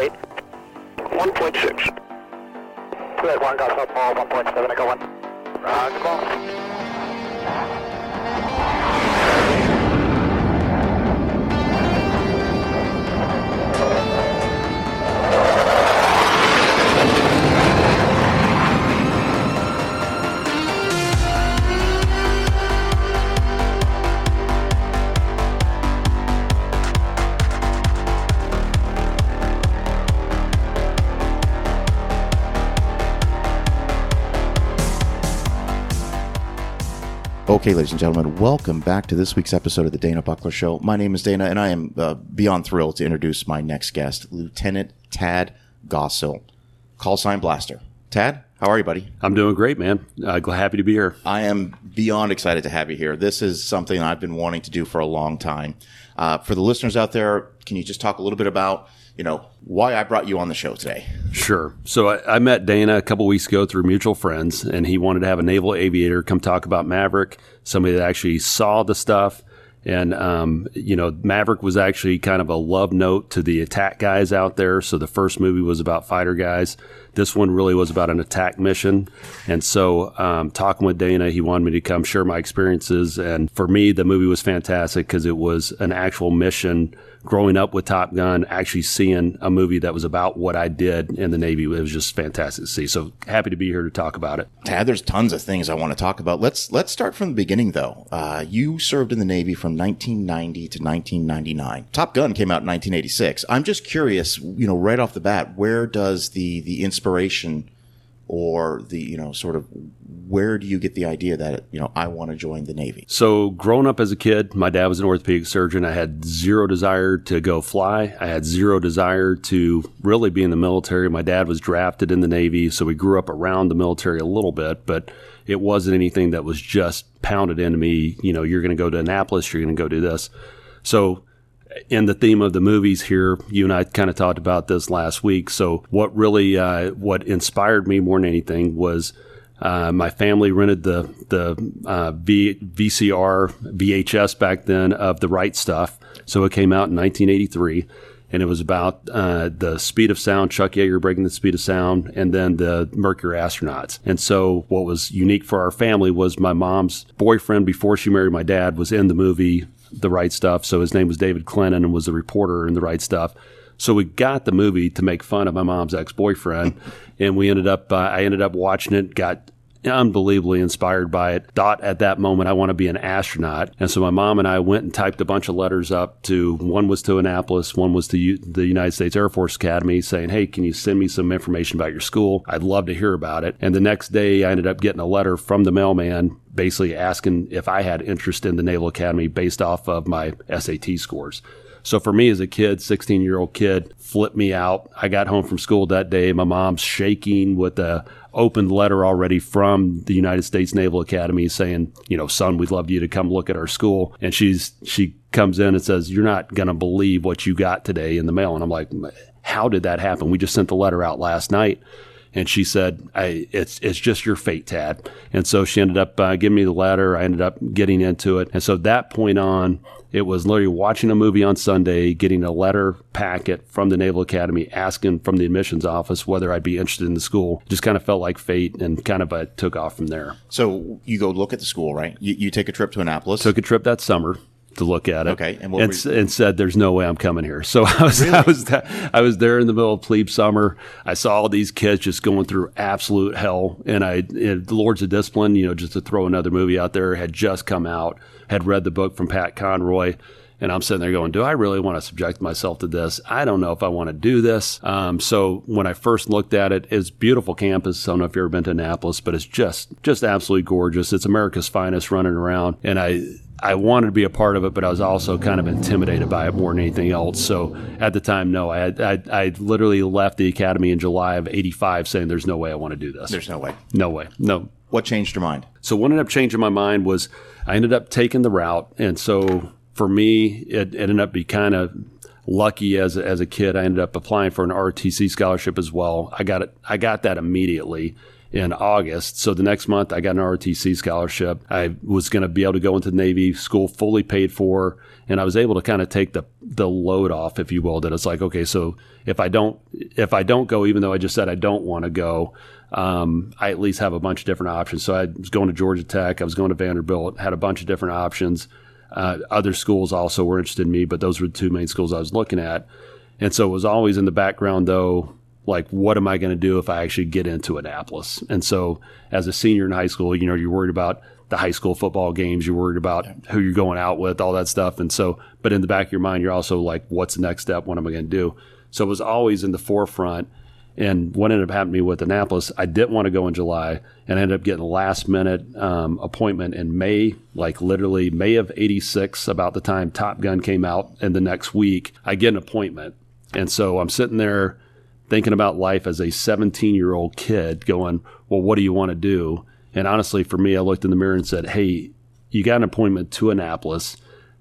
state. 1.6. Good, one got up 1.7, I got one. Roger, ball. Okay, ladies and gentlemen, welcome back to this week's episode of the Dana Buckler Show. My name is Dana, and I am uh, beyond thrilled to introduce my next guest, Lieutenant Tad Godsil, call sign Blaster. Tad, how are you, buddy? I'm doing great, man. Uh, happy to be here. I am beyond excited to have you here. This is something I've been wanting to do for a long time. Uh, for the listeners out there, can you just talk a little bit about, you know, why I brought you on the show today? Sure. So I, I met Dana a couple weeks ago through mutual friends, and he wanted to have a naval aviator come talk about Maverick, somebody that actually saw the stuff. And, um, you know, Maverick was actually kind of a love note to the attack guys out there. So the first movie was about fighter guys. This one really was about an attack mission. And so, um, talking with Dana, he wanted me to come share my experiences. And for me, the movie was fantastic because it was an actual mission growing up with Top Gun, actually seeing a movie that was about what I did in the Navy. It was just fantastic to see. So happy to be here to talk about it. Tad, there's tons of things I want to talk about. Let's let's start from the beginning, though. Uh, you served in the Navy from 1990 to 1999. Top Gun came out in 1986. I'm just curious, you know, right off the bat, where does the the inspiration or the you know sort of where do you get the idea that you know I want to join the Navy? So, growing up as a kid, my dad was an orthopedic surgeon. I had zero desire to go fly. I had zero desire to really be in the military. My dad was drafted in the Navy, so we grew up around the military a little bit, but it wasn't anything that was just pounded into me. You know, you're going to go to Annapolis, you're going to go do this. So, in the theme of the movies here, you and I kind of talked about this last week. So, what really, uh, what inspired me more than anything was uh, my family rented the the uh, v, VCR VHS back then of the right stuff. So it came out in 1983, and it was about uh, the speed of sound, Chuck Yeager breaking the speed of sound, and then the Mercury astronauts. And so what was unique for our family was my mom's boyfriend before she married my dad was in the movie The Right Stuff. So his name was David Clennon and was a reporter in The Right Stuff. So we got the movie to make fun of my mom's ex boyfriend, and we ended up. Uh, I ended up watching it. Got unbelievably inspired by it. Thought at that moment I want to be an astronaut, and so my mom and I went and typed a bunch of letters up to. One was to Annapolis, one was to U, the United States Air Force Academy, saying, "Hey, can you send me some information about your school? I'd love to hear about it." And the next day, I ended up getting a letter from the mailman basically asking if I had interest in the Naval Academy based off of my SAT scores. So for me as a kid, 16 year old kid, flipped me out. I got home from school that day. My mom's shaking with a opened letter already from the United States Naval Academy saying, you know, son, we'd love you to come look at our school. And she's, she comes in and says, you're not going to believe what you got today in the mail. And I'm like, how did that happen? We just sent the letter out last night. And she said, I, it's, it's just your fate, Tad. And so she ended up uh, giving me the letter. I ended up getting into it. And so that point on, it was literally watching a movie on Sunday, getting a letter packet from the Naval Academy asking from the admissions office whether I'd be interested in the school. Just kind of felt like fate and kind of uh, took off from there. So you go look at the school, right? You, you take a trip to Annapolis. Took a trip that summer to look at it. Okay, and what and, and said, "There's no way I'm coming here." So I was, I was, th- I was there in the middle of plebe summer. I saw all these kids just going through absolute hell, and I, and the Lords of Discipline, you know, just to throw another movie out there, had just come out. Had read the book from Pat Conroy. And I'm sitting there going, do I really want to subject myself to this? I don't know if I want to do this. Um, so when I first looked at it, it's beautiful campus. I don't know if you've ever been to Annapolis, but it's just, just absolutely gorgeous. It's America's finest running around. And I, I wanted to be a part of it, but I was also kind of intimidated by it more than anything else. So at the time, no, I, had, I, I literally left the academy in July of 85 saying there's no way I want to do this. There's no way. no way. No, What changed your mind? so what ended up changing my mind was I ended up taking the route, and so for me, it, it ended up being kind of lucky as as a kid. I ended up applying for an RTC scholarship as well. I got it. I got that immediately, in August. So the next month, I got an ROTC scholarship. I was going to be able to go into the Navy, school fully paid for, and I was able to kind of take the the load off, if you will. That it's like, okay, so if I don't if I don't go, even though I just said I don't want to go, um, I at least have a bunch of different options. So I was going to Georgia Tech, I was going to Vanderbilt, had a bunch of different options. Uh, other schools also were interested in me, but those were the two main schools I was looking at. And so it was always in the background, though, like, what am I going to do if I actually get into Annapolis? And so as a senior in high school, you know, you're worried about the high school football games, you're worried about who you're going out with, all that stuff. And so, but in the back of your mind, you're also like, what's the next step? What am I going to do? So it was always in the forefront. And what ended up happening to me with Annapolis, I didn't want to go in July and I ended up getting a last minute um, appointment in May, like literally May of 86, about the time Top Gun came out. And the next week, I get an appointment. And so I'm sitting there thinking about life as a 17 year old kid going, well, what do you want to do? And honestly, for me, I looked in the mirror and said, hey, you got an appointment to Annapolis.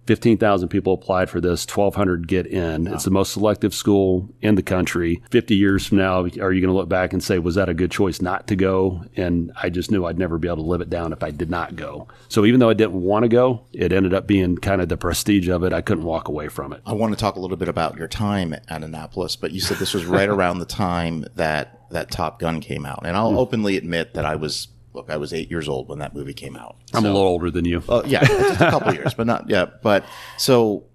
15,000 people applied for this, 1,200 get in. Wow. It's the most selective school in the country. 50 years from now, are you going to look back and say, was that a good choice not to go? And I just knew I'd never be able to live it down if I did not go. So even though I didn't want to go, it ended up being kind of the prestige of it. I couldn't walk away from it. I want to talk a little bit about your time at Annapolis, but you said this was right around the time that that Top Gun came out. And I'll mm. openly admit that I was look, I was eight years old when that movie came out. I'm a little older than you. Uh, yeah, just a couple years, but not yeah. But so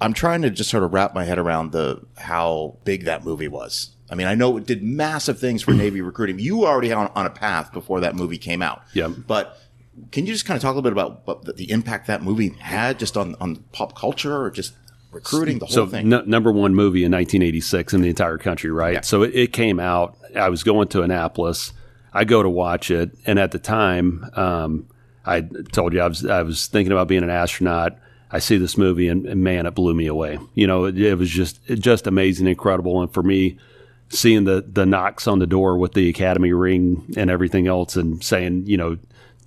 I'm trying to just sort of wrap my head around the how big that movie was. I mean, I know it did massive things for Navy recruiting. You were already on, on a path before that movie came out. Yeah. But can you just kind of talk a little bit about the, the impact that movie had just on, on pop culture or just recruiting the whole so thing? N- number one movie in 1986 in the entire country, right? Yeah. So it, it, came out. I was going to Annapolis. I go to watch it, and at the time, um, I told you I was I was thinking about being an astronaut. I see this movie, and, and man, it blew me away. You know, it, it was just just amazing, incredible, and for me, seeing the the knocks on the door with the academy ring and everything else, and saying, you know,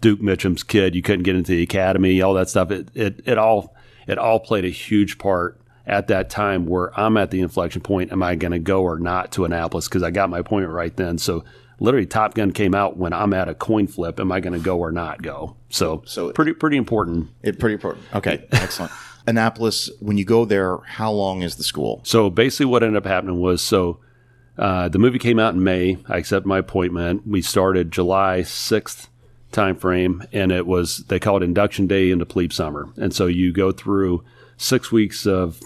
Duke Mitchum's kid, you couldn't get into the academy, all that stuff. It it it all it all played a huge part at that time where I'm at the inflection point. Am I going to go or not to Annapolis? Because I got my appointment right then. So literally Top Gun came out when I'm at a coin flip. Am I going to go or not go? So, so pretty pretty important. It pretty important. Okay, excellent. Annapolis, when you go there, how long is the school? So basically, what ended up happening was so uh, the movie came out in May. I accepted my appointment. We started July sixth time frame, and it was they call it induction day into plebe summer, and so you go through six weeks of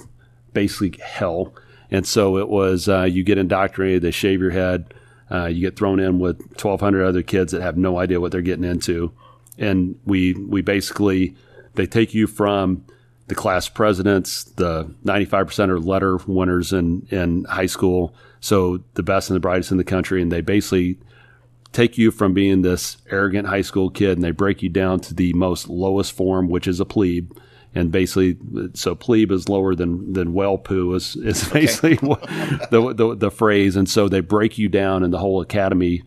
basically hell. And so it was uh, you get indoctrinated. They shave your head uh, you get thrown in with 1,200 other kids that have no idea what they're getting into, and we we basically they take you from the class presidents, the 95% are letter winners in in high school, so the best and the brightest in the country, and they basically take you from being this arrogant high school kid and they break you down to the most lowest form, which is a plebe and basically, so plebe is lower than than well poo is is basically the, the, the phrase, and so they break you down in the whole academy.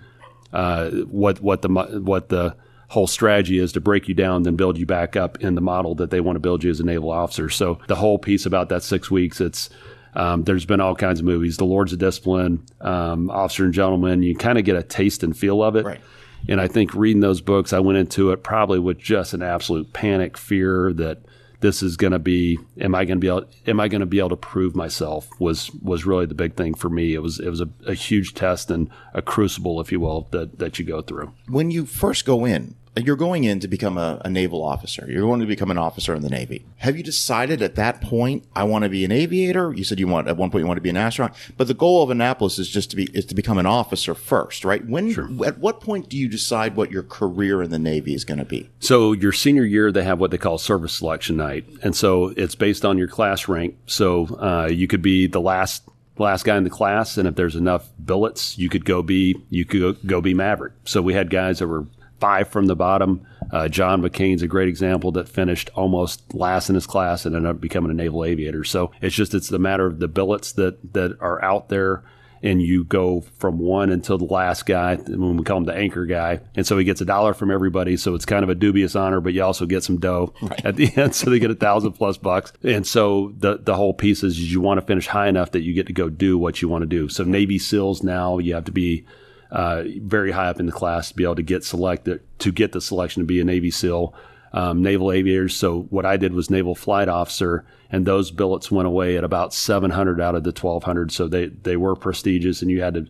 Uh, what what the what the whole strategy is to break you down, then build you back up in the model that they want to build you as a naval officer. So the whole piece about that six weeks, it's um, there's been all kinds of movies, The Lords of Discipline, um, Officer and Gentleman. You kind of get a taste and feel of it. Right. And I think reading those books, I went into it probably with just an absolute panic fear that this is going to be am I going to be able am I going to be able to prove myself was was really the big thing for me. It was it was a, a huge test and a crucible, if you will, that that you go through. When you first go in, you're going in to become a, a, naval officer. You're going to become an officer in the Navy. Have you decided at that point, I want to be an aviator? You said you want, at one point, you want to be an astronaut, but the goal of Annapolis is just to be, is to become an officer first, right? When, sure. at what point do you decide what your career in the Navy is going to be? So your senior year, they have what they call service selection night. And so it's based on your class rank. So, uh, you could be the last last guy in the class, and if there's enough billets, you could go be you could go, go be Maverick. So we had guys that were five from the bottom. Uh, John McCain's a great example that finished almost last in his class and ended up becoming a naval aviator. So it's just it's the matter of the billets that that are out there. And you go from one until the last guy, when we call him the anchor guy. And so he gets a dollar from everybody. So it's kind of a dubious honor, but you also get some dough right. at the end. So they get a thousand plus bucks. And so the, the whole piece is you want to finish high enough that you get to go do what you want to do. So Navy SEALs now, you have to be uh, very high up in the class to be able to get selected to get the selection to be a Navy SEAL. Um, naval aviators. So what I did was naval flight officer, and those billets went away at about 700 out of the 1200. So they they were prestigious, and you had to,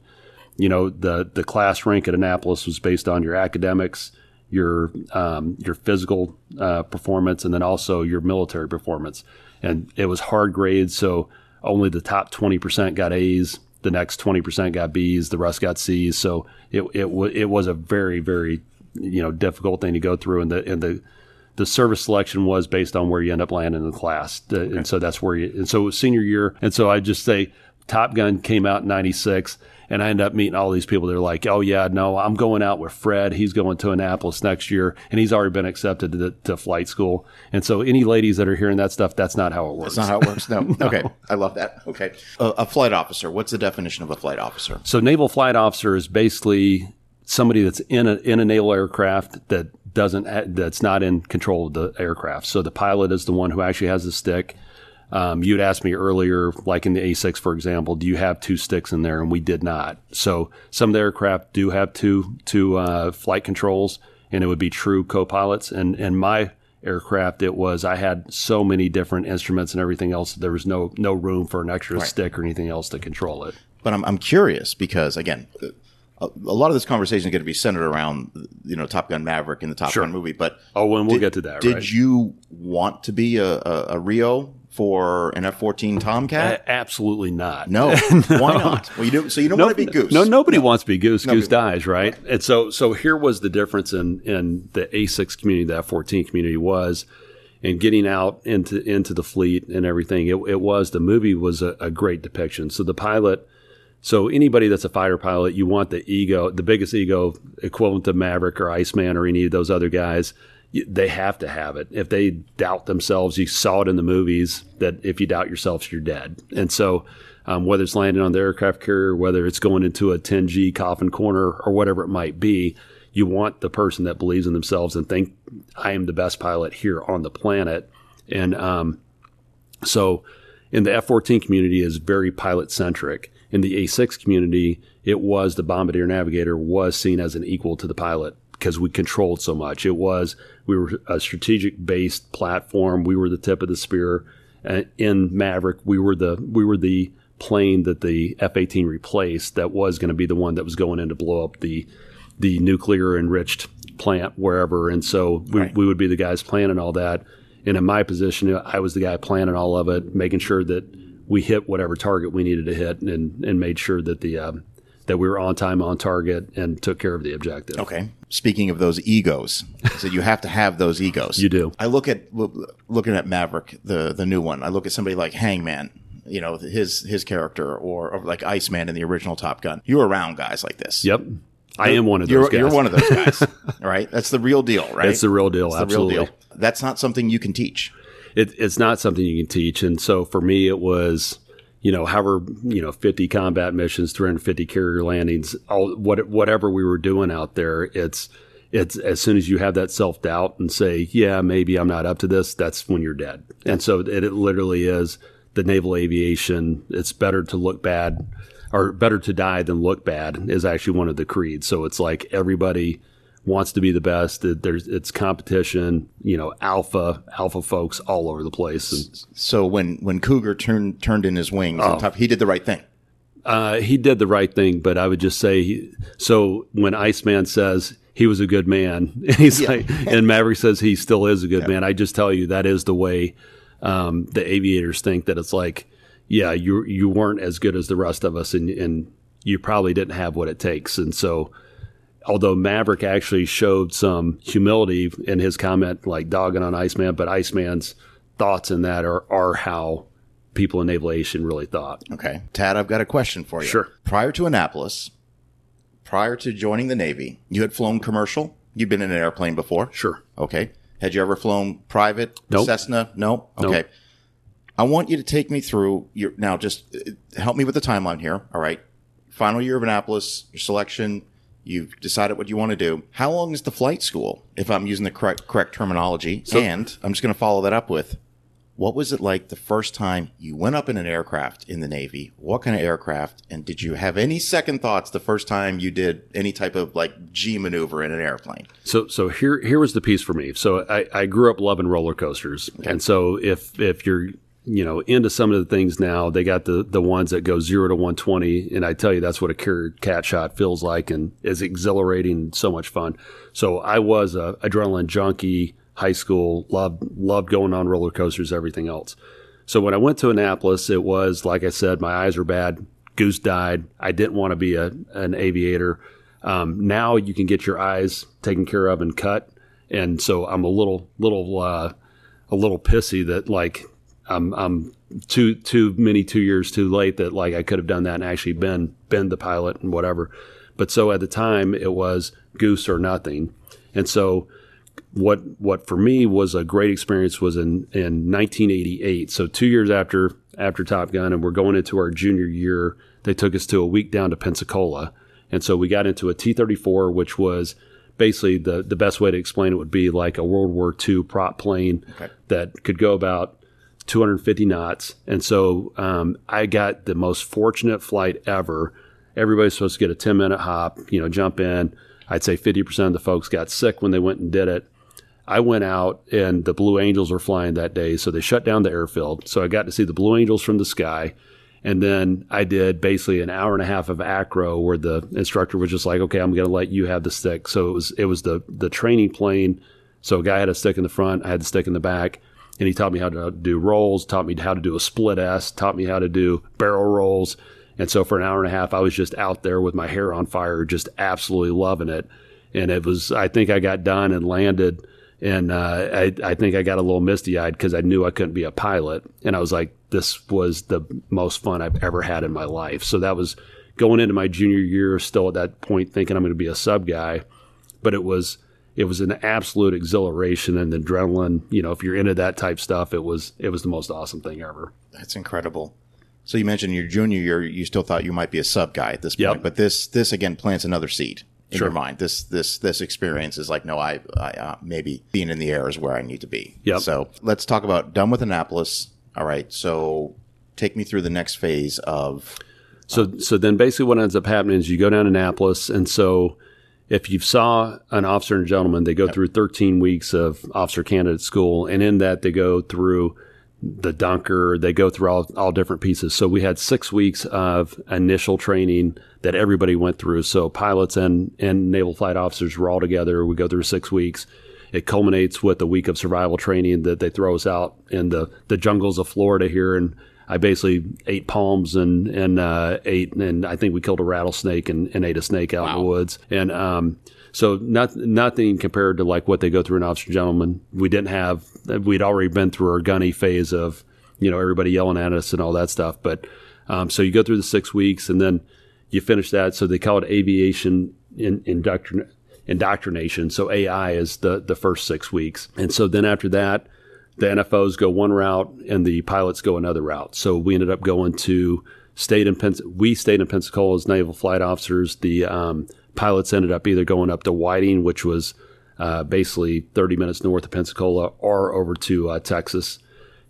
you know, the the class rank at Annapolis was based on your academics, your um, your physical uh, performance, and then also your military performance. And it was hard grades, so only the top 20% got A's. The next 20% got B's. The rest got C's. So it it, w- it was a very very you know difficult thing to go through, and the and the the service selection was based on where you end up landing in the class. Okay. And so that's where you, and so senior year. And so I just say Top Gun came out in 96 and I end up meeting all these people. They're like, oh, yeah, no, I'm going out with Fred. He's going to Annapolis next year and he's already been accepted to, the, to flight school. And so any ladies that are hearing that stuff, that's not how it works. That's not how it works. No. no. Okay. I love that. Okay. Uh, a flight officer. What's the definition of a flight officer? So naval flight officer is basically somebody that's in a, in a naval aircraft that doesn't that's not in control of the aircraft. So the pilot is the one who actually has the stick. Um, you'd asked me earlier, like in the A6, for example, do you have two sticks in there? And we did not. So some of the aircraft do have two two uh, flight controls, and it would be true co-pilots. And and my aircraft, it was I had so many different instruments and everything else. There was no no room for an extra right. stick or anything else to control it. But I'm I'm curious because again, a, lot of this conversation is going to be centered around you know Top Gun Maverick in the Top sure. Gun movie. But oh, when we'll did, get to that. Did right? you want to be a, a, a RIO for an F fourteen Tomcat? absolutely not. No, no. why not? Well, you do, so you don't no, want to be Goose. No, nobody no. wants to be Goose. Nobody. Goose dies, right? And so, so here was the difference in in the A six community, the F fourteen community was. And getting out into into the fleet and everything, it, it was the movie was a, a great depiction. So the pilot, so anybody that's a fighter pilot, you want the ego, the biggest ego equivalent to Maverick or Iceman or any of those other guys. They have to have it. If they doubt themselves, you saw it in the movies that if you doubt yourself, you're dead. And so, um, whether it's landing on the aircraft carrier, whether it's going into a 10G coffin corner or whatever it might be, you want the person that believes in themselves and think I am the best pilot here on the planet. And um, so, in the F-14 community is very pilot centric in the A6 community, it was the Bombardier Navigator was seen as an equal to the pilot because we controlled so much. It was we were a strategic based platform. We were the tip of the spear. Uh, in Maverick, we were the we were the plane that the F-18 replaced. That was going to be the one that was going in to blow up the the nuclear enriched plant wherever. And so we, right. we would be the guys planning all that. And in my position, I was the guy planning all of it, making sure that we hit whatever target we needed to hit and, and made sure that the um, that we were on time, on target, and took care of the objective. Okay. Speaking of those egos, so you have to have those egos. You do. I look at looking at Maverick, the the new one. I look at somebody like Hangman, you know his his character, or, or like Iceman in the original Top Gun. You're around guys like this. Yep. I am one of those you're, guys. You're one of those guys, right? That's the real deal, right? That's the real deal. That's absolutely. real deal. That's not something you can teach. It, it's not something you can teach, and so for me, it was you know, however, you know, 50 combat missions, 350 carrier landings, all what, whatever we were doing out there, it's, it's as soon as you have that self doubt and say, yeah, maybe I'm not up to this, that's when you're dead. And so it, it literally is the naval aviation. It's better to look bad or better to die than look bad is actually one of the creeds. So it's like everybody, wants to be the best. There's it's competition, you know, alpha alpha folks all over the place. And, so when when Cougar turned turned in his wings, oh. top, he did the right thing. Uh, he did the right thing, but I would just say he, so. When Iceman says he was a good man, and he's yeah. like, and Maverick says he still is a good yeah. man. I just tell you that is the way um, the aviators think that it's like, yeah, you you weren't as good as the rest of us, and and you probably didn't have what it takes, and so although Maverick actually showed some humility in his comment, like dogging on Iceman, but Iceman's thoughts in that are, are how people in naval aviation really thought. Okay. Tad, I've got a question for you. Sure. Prior to Annapolis, prior to joining the Navy, you had flown commercial? You've been in an airplane before? Sure. Okay. Had you ever flown private? Nope. Cessna? No? Okay. Nope. I want you to take me through your, now just uh, help me with the timeline here. All right. Final year of Annapolis, your selection, You've decided what you want to do. How long is the flight school, if I'm using the correct correct terminology? So, and I'm just going to follow that up with, What was it like the first time you went up in an aircraft in the Navy? What kind of aircraft? And did you have any second thoughts the first time you did any type of like G maneuver in an airplane? So, so here, here was the piece for me. So I, I grew up loving roller coasters. And so if, if you're, you know, into some of the things now, they got the, the ones that go zero to 120. And I tell you, that's what a carrier cat shot feels like and is exhilarating, so much fun. So I was a adrenaline junkie high school, loved loved going on roller coasters, everything else. So when I went to Annapolis, it was like I said, my eyes were bad. Goose died. I didn't want to be a, an aviator. Um, now you can get your eyes taken care of and cut, and so I'm a little little uh, a little pissy that like I'm I'm too too many two years too late that like I could have done that and actually been been the pilot and whatever. But so at the time it was goose or nothing, and so what what for me was a great experience was in in 1988. So two years after after Top Gun, and we're going into our junior year. They took us to a week down to Pensacola, and so we got into a T-34, which was basically the the best way to explain it would be like a World War II prop plane Okay. that could go about 250 knots. And so um, I got the most fortunate flight ever. Everybody's supposed to get a 10 minute hop, you know, jump in. I'd say 50% of the folks got sick when they went and did it. I went out and the Blue Angels were flying that day. So they shut down the airfield. So I got to see the Blue Angels from the sky. And then I did basically an hour and a half of acro where the instructor was just like, okay, I'm going to let you have the stick. So it was, it was the, the training plane. So a guy had a stick in the front, I had the stick in the back, and he taught me how to do rolls, taught me how to do a split S, taught me how to do barrel rolls. And so for an hour and a half, I was just out there with my hair on fire, just absolutely loving it. And it was, I think I got done and landed, and uh, I, I think I got a little misty eyed because I knew I couldn't be a pilot. And I was like, this was the most fun I've ever had in my life. So that was going into my junior year, still at that point thinking I'm going to be a sub guy. But it was, it was an absolute exhilaration and adrenaline. You know, if you're into that type stuff, it was, it was the most awesome thing ever. That's incredible. So you mentioned your junior year, you still thought you might be a sub guy at this point, Yep. but this this again plants another seed in Sure. your mind. This this this experience is like, no, I, I uh, maybe being in the air is where I need to be. Yeah. So let's talk about done with Annapolis. All right. So take me through the next phase of So, so then basically what ends up happening is you go down to Annapolis. And so if you saw an officer and gentleman, they go through 13 weeks of officer candidate school. And in that, they go through the dunker, they go through all, all different pieces. So we had six weeks of initial training that everybody went through. So pilots and, and naval flight officers were all together. We go through six weeks. It culminates with a week of survival training that they throw us out in the, the jungles of Florida here. And I basically ate palms and, and, uh, ate, and I think we killed a rattlesnake and, and ate a snake out in the woods. And, um, so not, nothing compared to like what they go through in officer gentlemen. We didn't have, we'd already been through our gunny phase of, you know, everybody yelling at us and all that stuff. But, um, so you go through the six weeks and then you finish that. So they call it aviation in, indoctrin- indoctrination. So AI is the, the first six weeks. And so then after that, the NFOs go one route and the pilots go another route. So we ended up going to stayed in Pens- we stayed in Pensacola as naval flight officers. The um, pilots ended up either going up to Whiting, which was uh, basically 30 minutes north of Pensacola, or over to uh, Texas.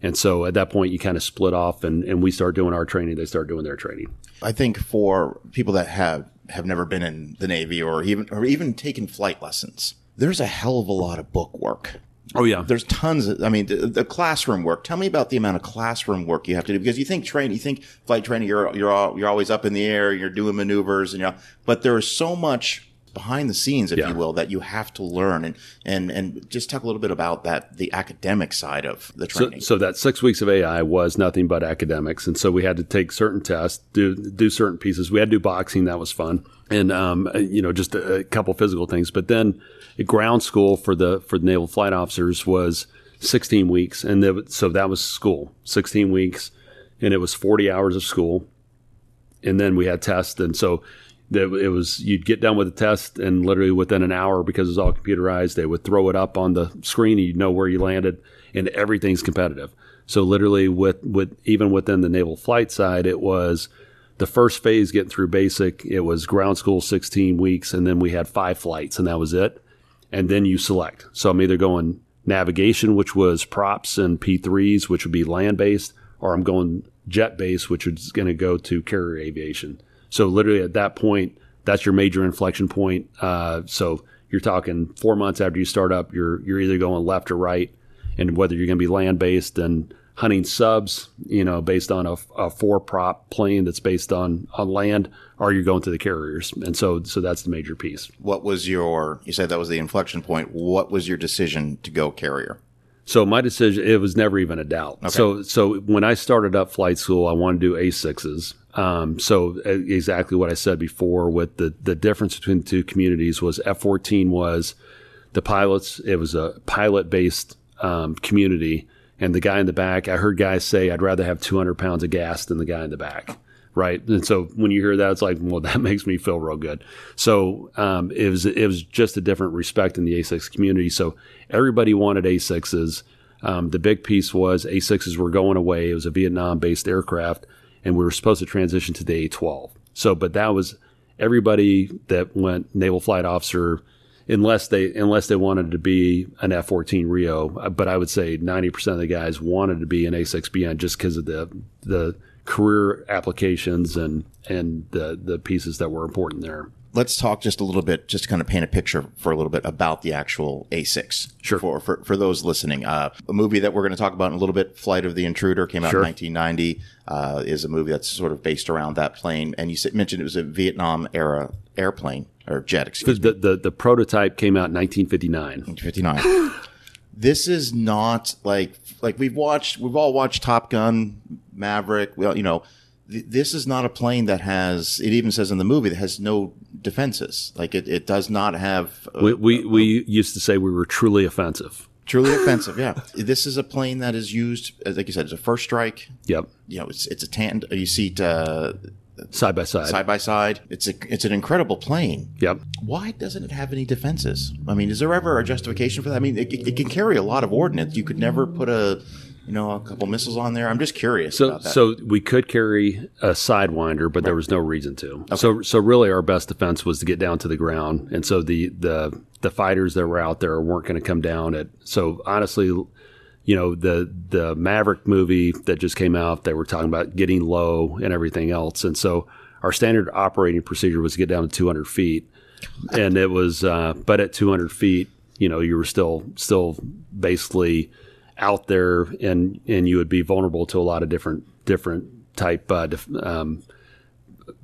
And so at that point, you kind of split off, and, and we start doing our training. They start doing their training. I think for people that have have never been in the Navy or even or even taken flight lessons, there's a hell of a lot of book work. Oh yeah, There's tons of, I mean, the, the classroom work. Tell me about the amount of classroom work you have to do because you think train, you think flight training, you're, you're, all, you're always up in the air, you're doing maneuvers and you know, but there is so much behind the scenes, if Yeah. you will, that you have to learn and, and, and just talk a little bit about that, the academic side of the training. so that six weeks of AI was nothing but academics, and so we had to take certain tests, do do certain pieces. We had to do boxing, that was fun, and um, you know, just a, a couple physical things. But then, ground school for the for the naval flight officers was 16 weeks, and there, so that was school, 16 weeks, and it was 40 hours of school, and then we had tests, and so. that It was you'd get done with the test, and literally within an hour, because it was all computerized, they would throw it up on the screen, and you'd know where you landed, and everything's competitive. So literally, with with even within the naval flight side, it was the first phase getting through basic. It was ground school, sixteen weeks, and then we had five flights, and that was it. And then you select. So I'm either going navigation, which was props and P3s, which would be land based, or I'm going jet based, which is going to go to carrier aviation. So literally at that point, that's your major inflection point. Uh, so you're talking four months after you start up, you're you're either going left or right, and whether you're going to be land based and hunting subs, you know, based on a, a, four prop plane that's based on on land, or you're going to the carriers, and so so that's the major piece. What was your? You said that was the inflection point. What was your decision to go carrier? So my decision, it was never even a doubt. Okay. So so when I started up flight school, I wanted to do A6s. Um, so uh, exactly what I said before with the, the difference between the two communities was F-14 was the pilots. It was a pilot based um, community. And the guy in the back, I heard guys say, I'd rather have 200 pounds of gas than the guy in the back. Right. And so when you hear that, it's like, well, that makes me feel real good. So, um, it was, it was just a different respect in the A6 community. So everybody wanted A6s. Um, the big piece was A6s were going away. It was a Vietnam based aircraft and we were supposed to transition to the A12. So, but that was everybody that went naval flight officer, unless they unless they wanted to be an F-14 RIO. But I would say 90% of the guys wanted to be an A6BN just because of the the career applications and and the the pieces that were important there let's talk just a little bit, just to kind of paint a picture for a little bit about the actual A6. Sure. For, for, for those listening, uh, a movie that we're going to talk about in a little bit, Flight of the Intruder, came out sure. in 1990, uh, is a movie that's sort of based around that plane. And you mentioned it was a Vietnam era airplane or jet, excuse the, me. The, the prototype came out in 1959. 1959. this is not like, like we've watched, we've all watched Top Gun, Maverick, well, you know, this is not a plane that has it even says in the movie that has no defenses like it, it does not have a, we, we, we used to say we were truly offensive truly offensive yeah this is a plane that is used like you said it's a first strike yep you know it's it's a tan you see uh, side by side side by side it's a it's an incredible plane yep why doesn't it have any defenses i mean is there ever a justification for that i mean it, it can carry a lot of ordnance you could never put a you know, a couple missiles on there. I'm just curious. So, so we could carry a sidewinder, but there was no reason to. Okay. So, so really, our best defense was to get down to the ground, and so the the the fighters that were out there weren't going to come down at. So honestly, you know, the the Maverick movie that just came out, they were talking about getting low and everything else, and so our standard operating procedure was to get down to 200 feet, and it was, uh, but at 200 feet, you know, you were still still basically out there and and you would be vulnerable to a lot of different different type uh, um,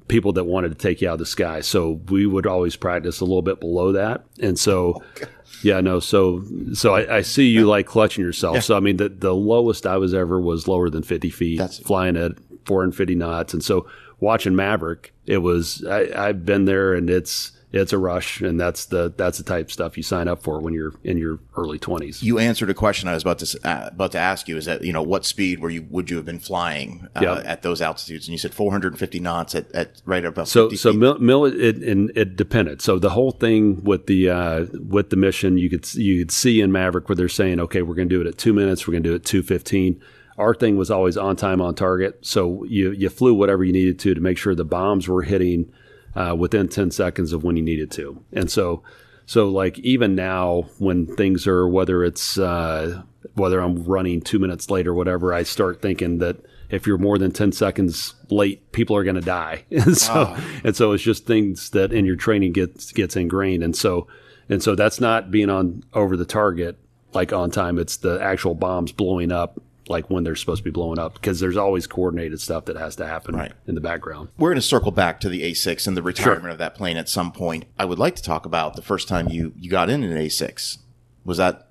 people that wanted to take you out of the sky. So we would always practice a little bit below that, and so. Oh, yeah, no. So, so I, I see you like clutching yourself. Yeah. So, I mean, the, the lowest I was ever was lower than 50 feet, That's, flying at 450 knots. And so, watching Maverick, it was, I, I've been there and it's, it's a rush, and that's the that's the type of stuff you sign up for when you're in your early twenties. You answered a question I was about to uh, about to ask you. Is that you know what speed were you would you have been flying uh, yep. at those altitudes? And you said 450 knots at, at right about so so mil, mil it, it, it depended. So the whole thing with the uh, with the mission, you could you could see in Maverick where they're saying, okay, we're going to do it at two minutes, we're going to do it two fifteen our thing was always on time on target so you you flew whatever you needed to to make sure the bombs were hitting uh, within 10 seconds of when you needed to. And so, so like even now when things are, whether it's, uh, whether I'm running two minutes late or whatever, I start thinking that if you're more than 10 seconds late, people are going to die. and so, and so it's just things that in your training gets, gets ingrained. And so, and so that's not being on over the target like on time. It's the actual bombs blowing up like when they're supposed to be blowing up because there's always coordinated stuff that has to happen right. in the background. We're going to circle back to the A6 and the retirement sure. of that plane at some point. I would like to talk about the first time you you got in an A6. Was that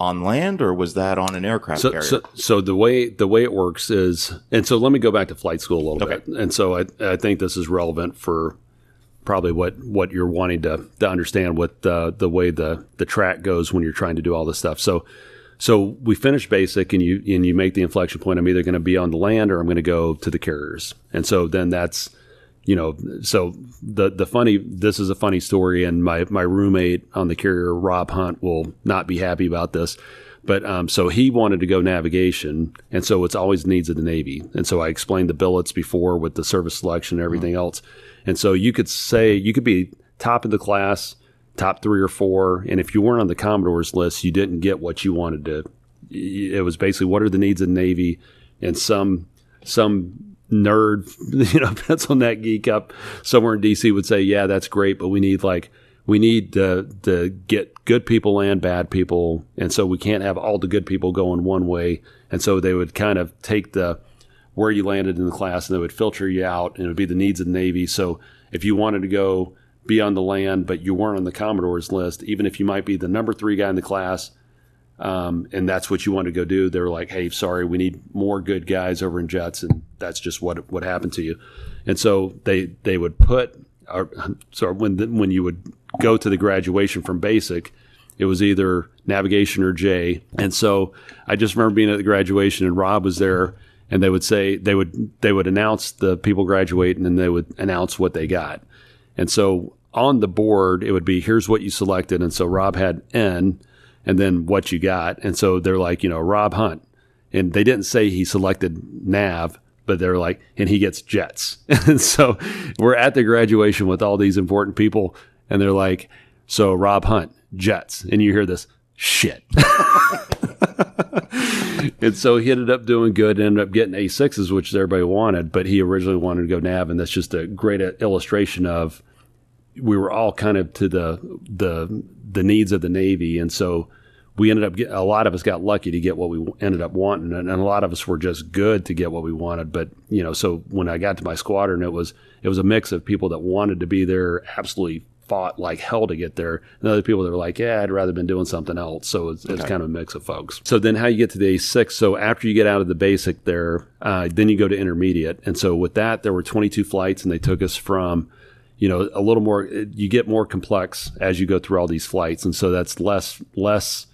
on land or was that on an aircraft so, carrier? So, so the way the way it works is, and so let me go back to flight school a little okay. bit. And so I I think this is relevant for probably what what you're wanting to to understand what the the way the the track goes when you're trying to do all this stuff. So so we finish basic and you and you make the inflection point. I'm either going to be on the land or I'm going to go to the carriers. And so then that's you know, so the the funny this is a funny story and my my roommate on the carrier Rob Hunt will not be happy about this. But um, so he wanted to go navigation, and so it's always needs of the Navy. And so I explained the billets before with the service selection and everything mm-hmm. else. And so you could say you could be top of the class, top three or four. And if you weren't on the Commodore's list, you didn't get what you wanted to. It was basically what are the needs of the Navy, and some some nerd, you know, pencil neck geek up somewhere in DC would say, yeah, that's great, but we need like we need to, to get good people and bad people, and so we can't have all the good people going one way. And so they would kind of take the where you landed in the class, and they would filter you out, and it would be the needs of the Navy. So if you wanted to go be on the land, but you weren't on the Commodore's list, even if you might be the number three guy in the class, um, and that's what you want to go do, they're like, "Hey, sorry, we need more good guys over in jets," and that's just what what happened to you. And so they they would put, or sorry, when the, when you would go to the graduation from basic, it was either navigation or J. And so I just remember being at the graduation, and Rob was there, and they would say they would they would announce the people graduating, and they would announce what they got. And so on the board, it would be here's what you selected, and so Rob had N and then what you got. And so they're like, you know, Rob Hunt. And they didn't say he selected Nav, but they're like, and he gets jets. and so we're at the graduation with all these important people, and they're like, so Rob Hunt, jets. And you hear this shit. and so he ended up doing good, ended up getting A6s, which everybody wanted, but he originally wanted to go Nav. And that's just a great illustration of we were all kind of to the the the needs of the Navy, and so we ended up get, a lot of us got lucky to get what we ended up wanting, and, and, a lot of us were just good to get what we wanted. But you know, so when I got to my squadron, it was it was a mix of people that wanted to be there, absolutely fought like hell to get there, and other people that were like, yeah, I'd rather been doing something else. So it's, okay. it's kind of a mix of folks. So then how you get to the A6? So after you get out of the basic there, uh, then you go to intermediate, and so with that there were 22 flights, and they took us from you know a little more you get more complex as you go through all these flights and so that's less less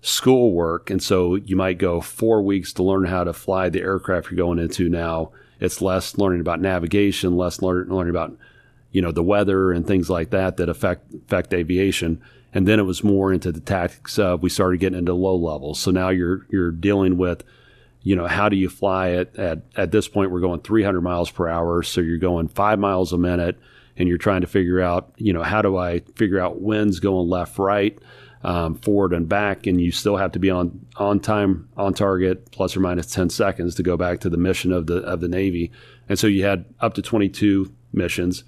schoolwork. And so you might go four weeks to learn how to fly the aircraft you're going into now. It's less learning about navigation, less learn, learning about, you know, the weather and things like that that affect, affect aviation. And then it was more into the tactics of we started getting into low levels. So now you're, you're dealing with, you know, how do you fly it at, at this point, we're going 300 miles per hour. So you're going five miles a minute and you're trying to figure out, you know, how do I figure out winds going left, right? um, forward and back, and you still have to be on on time, on target, plus or minus ten seconds to go back to the mission of the of the Navy. And so you had up to twenty two missions.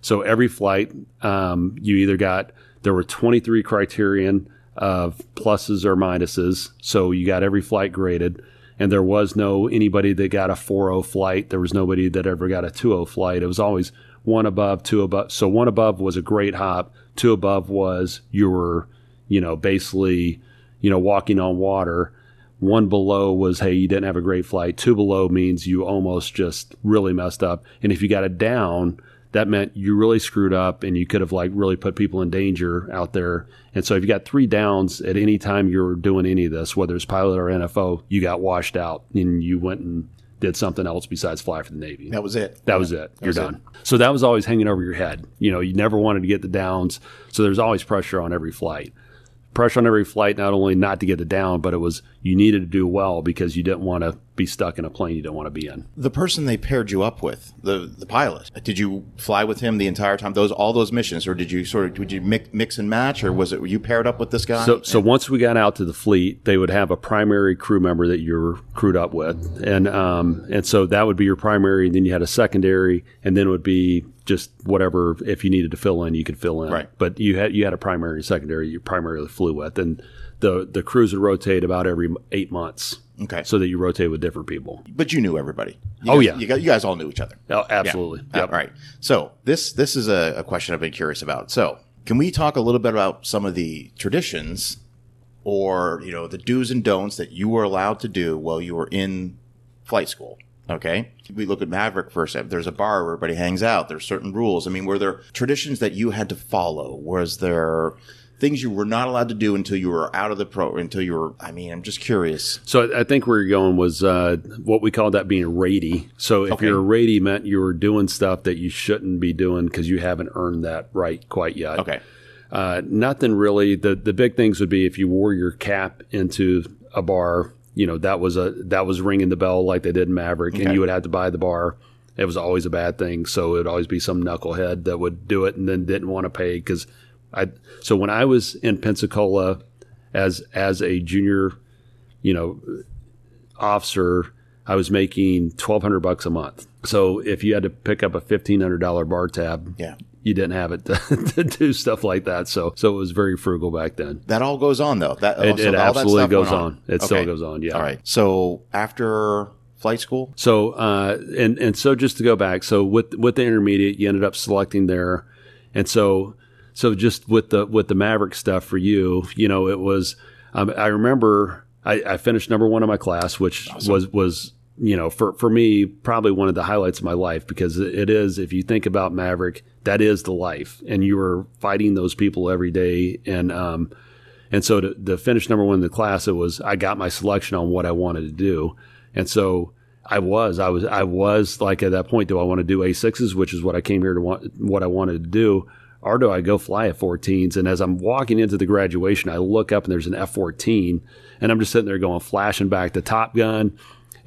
So every flight, um, you either got there were twenty three criterion of pluses or minuses. So you got every flight graded. And there was no anybody that got a 4-0 flight. There was nobody that ever got a 2-0 flight. It was always one above, two above. So one above was a great hop. Two above was you were you know, basically, you know, walking on water. One below was, hey, you didn't have a great flight. Two below means you almost just really messed up. And if you got it down, that meant you really screwed up and you could have like really put people in danger out there. And so if you got three downs at any time you're doing any of this, whether it's pilot or NFO, you got washed out and you went and did something else besides fly for the Navy. That was it. That was it. That You're was done. It. So that was always hanging over your head. You know, you never wanted to get the downs. So there's always pressure on every flight pressure on every flight, not only not to get it down, but it was you needed to do well because you didn't want to be stuck in a plane you don't want to be in. The person they paired you up with, the the pilot, did you fly with him the entire time? Those all those missions, or did you sort of did you mix, mix and match, or was it were you paired up with this guy? So so once we got out to the fleet, they would have a primary crew member that you're crewed up with, and um and so that would be your primary, and then you had a secondary, and then it would be just whatever if you needed to fill in, you could fill in. Right. But you had you had a primary and secondary you primarily flew with, and the the crews would rotate about every eight months. Okay. So that you rotate with different people. But you knew everybody. You oh guys, yeah. You guys, you guys all knew each other. Oh, absolutely. Yeah. Yep. All right. So this this is a, a question I've been curious about. So can we talk a little bit about some of the traditions or you know the do's and don'ts that you were allowed to do while you were in flight school? Okay. We look at Maverick first. There's a bar where everybody hangs out. There's certain rules. I mean, were there traditions that you had to follow? Was there things you were not allowed to do until you were out of the pro, until you were, I mean, I'm just curious. So I think where you're going was uh, what we call that being a raty. So if okay. you're a meant you were doing stuff that you shouldn't be doing because you haven't earned that right quite yet. Okay. Uh, nothing really. The the big things would be if you wore your cap into a bar you know that was a that was ringing the bell like they did in Maverick, okay. and you would have to buy the bar. It was always a bad thing, so it would always be some knucklehead that would do it and then didn't want to pay because I so when I was in Pensacola as as a junior, you know, officer, I was making twelve hundred bucks a month. So if you had to pick up a fifteen hundred dollar bar tab, Yeah. You didn't have it to, to do stuff like that. So so it was very frugal back then. That all goes on though. That It- so it absolutely goes went on. It still goes on, yeah. All right. So after flight school, So uh, and and so just to go back, so with with the intermediate, you ended up selecting there, and so so just with the with the Maverick stuff for you, you know, it was. Um, I remember I, I finished number one in my class, which was was you know for for me probably one of the highlights of my life because it is if you think about Maverick, that is the life, and you were fighting those people every day, and um, and so to, to finish number one in the class, it was I got my selection on what I wanted to do, and so I was I was I was like at that point, do I want to do A sixes, which is what I came here to want, what I wanted to do, or do I go fly F 14s? And as I'm walking into the graduation, I look up and there's an F 14, and I'm just sitting there going flashing back to Top Gun.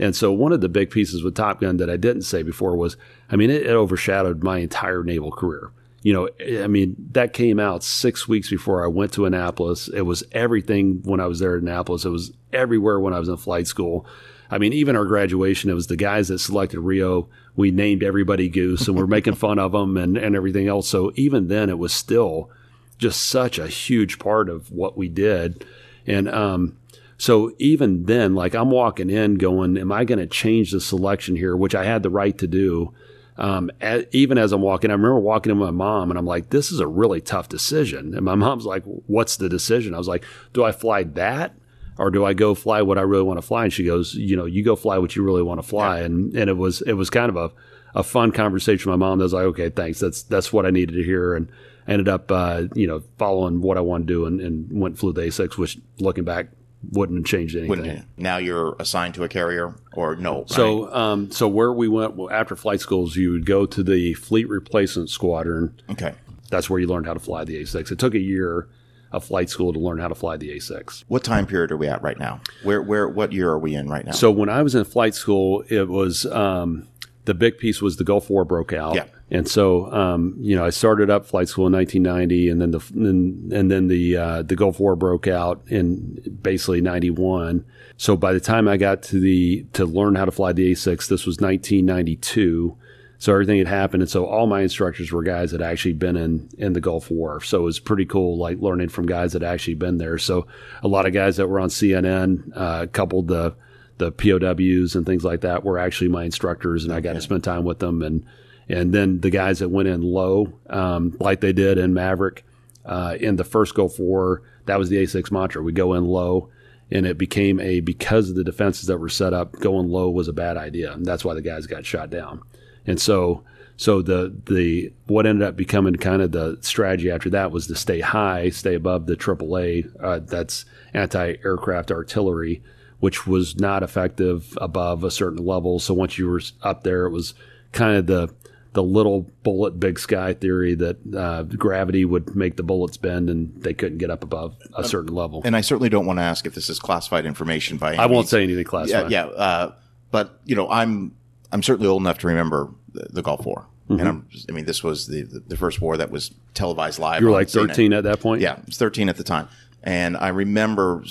And so one of the big pieces with Top Gun that I didn't say before was, I mean, it, it overshadowed my entire naval career you know, I mean, that came out six weeks before I went to Annapolis. It was everything when I was there at Annapolis. It was everywhere when I was in flight school. I mean, even our graduation, it was the guys that selected RIO. We named everybody Goose and we're making fun of them and, and everything else. So even then, it was still just such a huge part of what we did. And, um, so even then, like I'm walking in going, am I going to change the selection here, which I had the right to do? Um, even as I'm walking, I remember walking to my mom and I'm like, this is a really tough decision. And my mom's like, what's the decision? I was like, do I fly that? Or do I go fly what I really want to fly? And she goes, you know, you go fly what you really want to fly. And, and it was, it was kind of a, a fun conversation with my mom. I was like, okay, thanks. That's, that's what I needed to hear. And ended up, uh, you know, following what I wanted to do and, and went and flew the A6, which looking back wouldn't have changed anything. wouldn't? Now you're assigned to a carrier or no? right? So, um, so where we went well, after flight schools, you would go to the Fleet Replacement Squadron. okay. That's where you learned how to fly the A6. It took a year of flight school to learn how to fly the A6. What time period are we at right now? Where where what year are we in right now? So when I was in flight school, it was um, the big piece was the Gulf War broke out. Yeah. And so, um, you know, I started up flight school in 1990, and then the and, and then the uh, the Gulf War broke out in basically 91. So by the time I got to the to learn how to fly the A6, this was 1992. So everything had happened, and so all my instructors were guys that actually been in in the Gulf War. So it was pretty cool, like learning from guys that actually been there. So a lot of guys that were on CNN uh, coupled the the POWs and things like that were actually my instructors, and I got to spend time with them. And and then the guys that went in low, um, like they did in Maverick, uh, in the first Gulf War, that was the A6 mantra. We go in low, and it became a because of the defenses that were set up, going low was a bad idea, and that's why the guys got shot down. And so, so the the what ended up becoming kind of the strategy after that was to stay high, stay above the AAA. Uh, that's anti-aircraft artillery, which was not effective above a certain level. So once you were up there, it was kind of the the little bullet big sky theory that uh, gravity would make the bullets bend and they couldn't get up above a certain level. and I certainly don't want to ask if this is classified information by. Any I won't means. say anything Yeah, classified. yeah. Uh, but you know, I'm I'm certainly old enough to remember the, the Gulf War, and I'm. I mean, this was the, the first war that was televised live. You were like CNN. 13 at that point? Yeah, I was 13 at the time. And I remember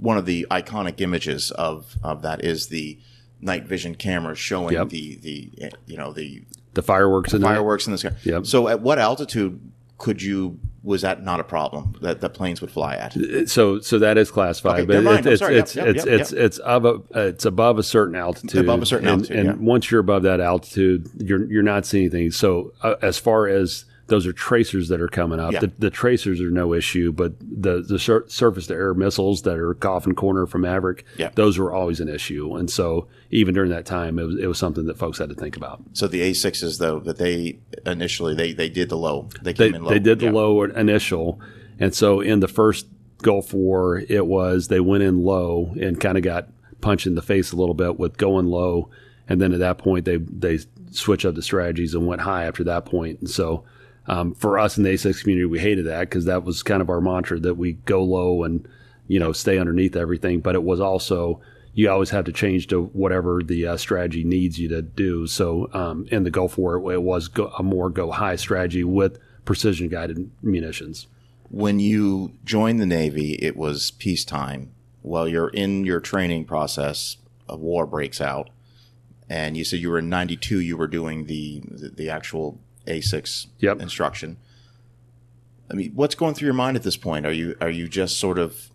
one of the iconic images of, of that is the night vision cameras showing Yep. the, the, you know, the The fireworks in fireworks in the sky. Yep. So at what altitude could you, was that not a problem that the planes would fly at? So, so that is classified, Okay, but it, it's sorry. Yep, it's yep, it's yep, it's it's above a, it's above a certain altitude. Above a certain and, altitude, and yeah. once you're above that altitude, you're you're not seeing anything. So, uh, as far as those are tracers that are coming up. Yeah. The, the tracers are no issue, but the the sur- surface to air missiles that are coffin corner from Maverick, Yeah. those were always an issue. And so, even during that time, it was it was something that folks had to think about. So the A6s though, that they initially, they, they did the low. They they, came in low. they did the Yeah. low initial and so in the first gulf war it was they went in low and kind of got punched in the face a little bit with going low and then at that point they they switched up the strategies and went high after that point and so um, for us in the A6 community we hated that because that was kind of our mantra that we go low and you know stay underneath everything but it was also you always have to change to whatever the uh, strategy needs you to do. So um, in the Gulf War, it was go, a more go high strategy with precision guided munitions. when you joined the Navy, it was peacetime. While you're in your training process, a war breaks out, and you said you were in '92. You were doing the the, the actual A6 Yep. instruction. I mean, what's going through your mind at this point? Are you are you just sort of,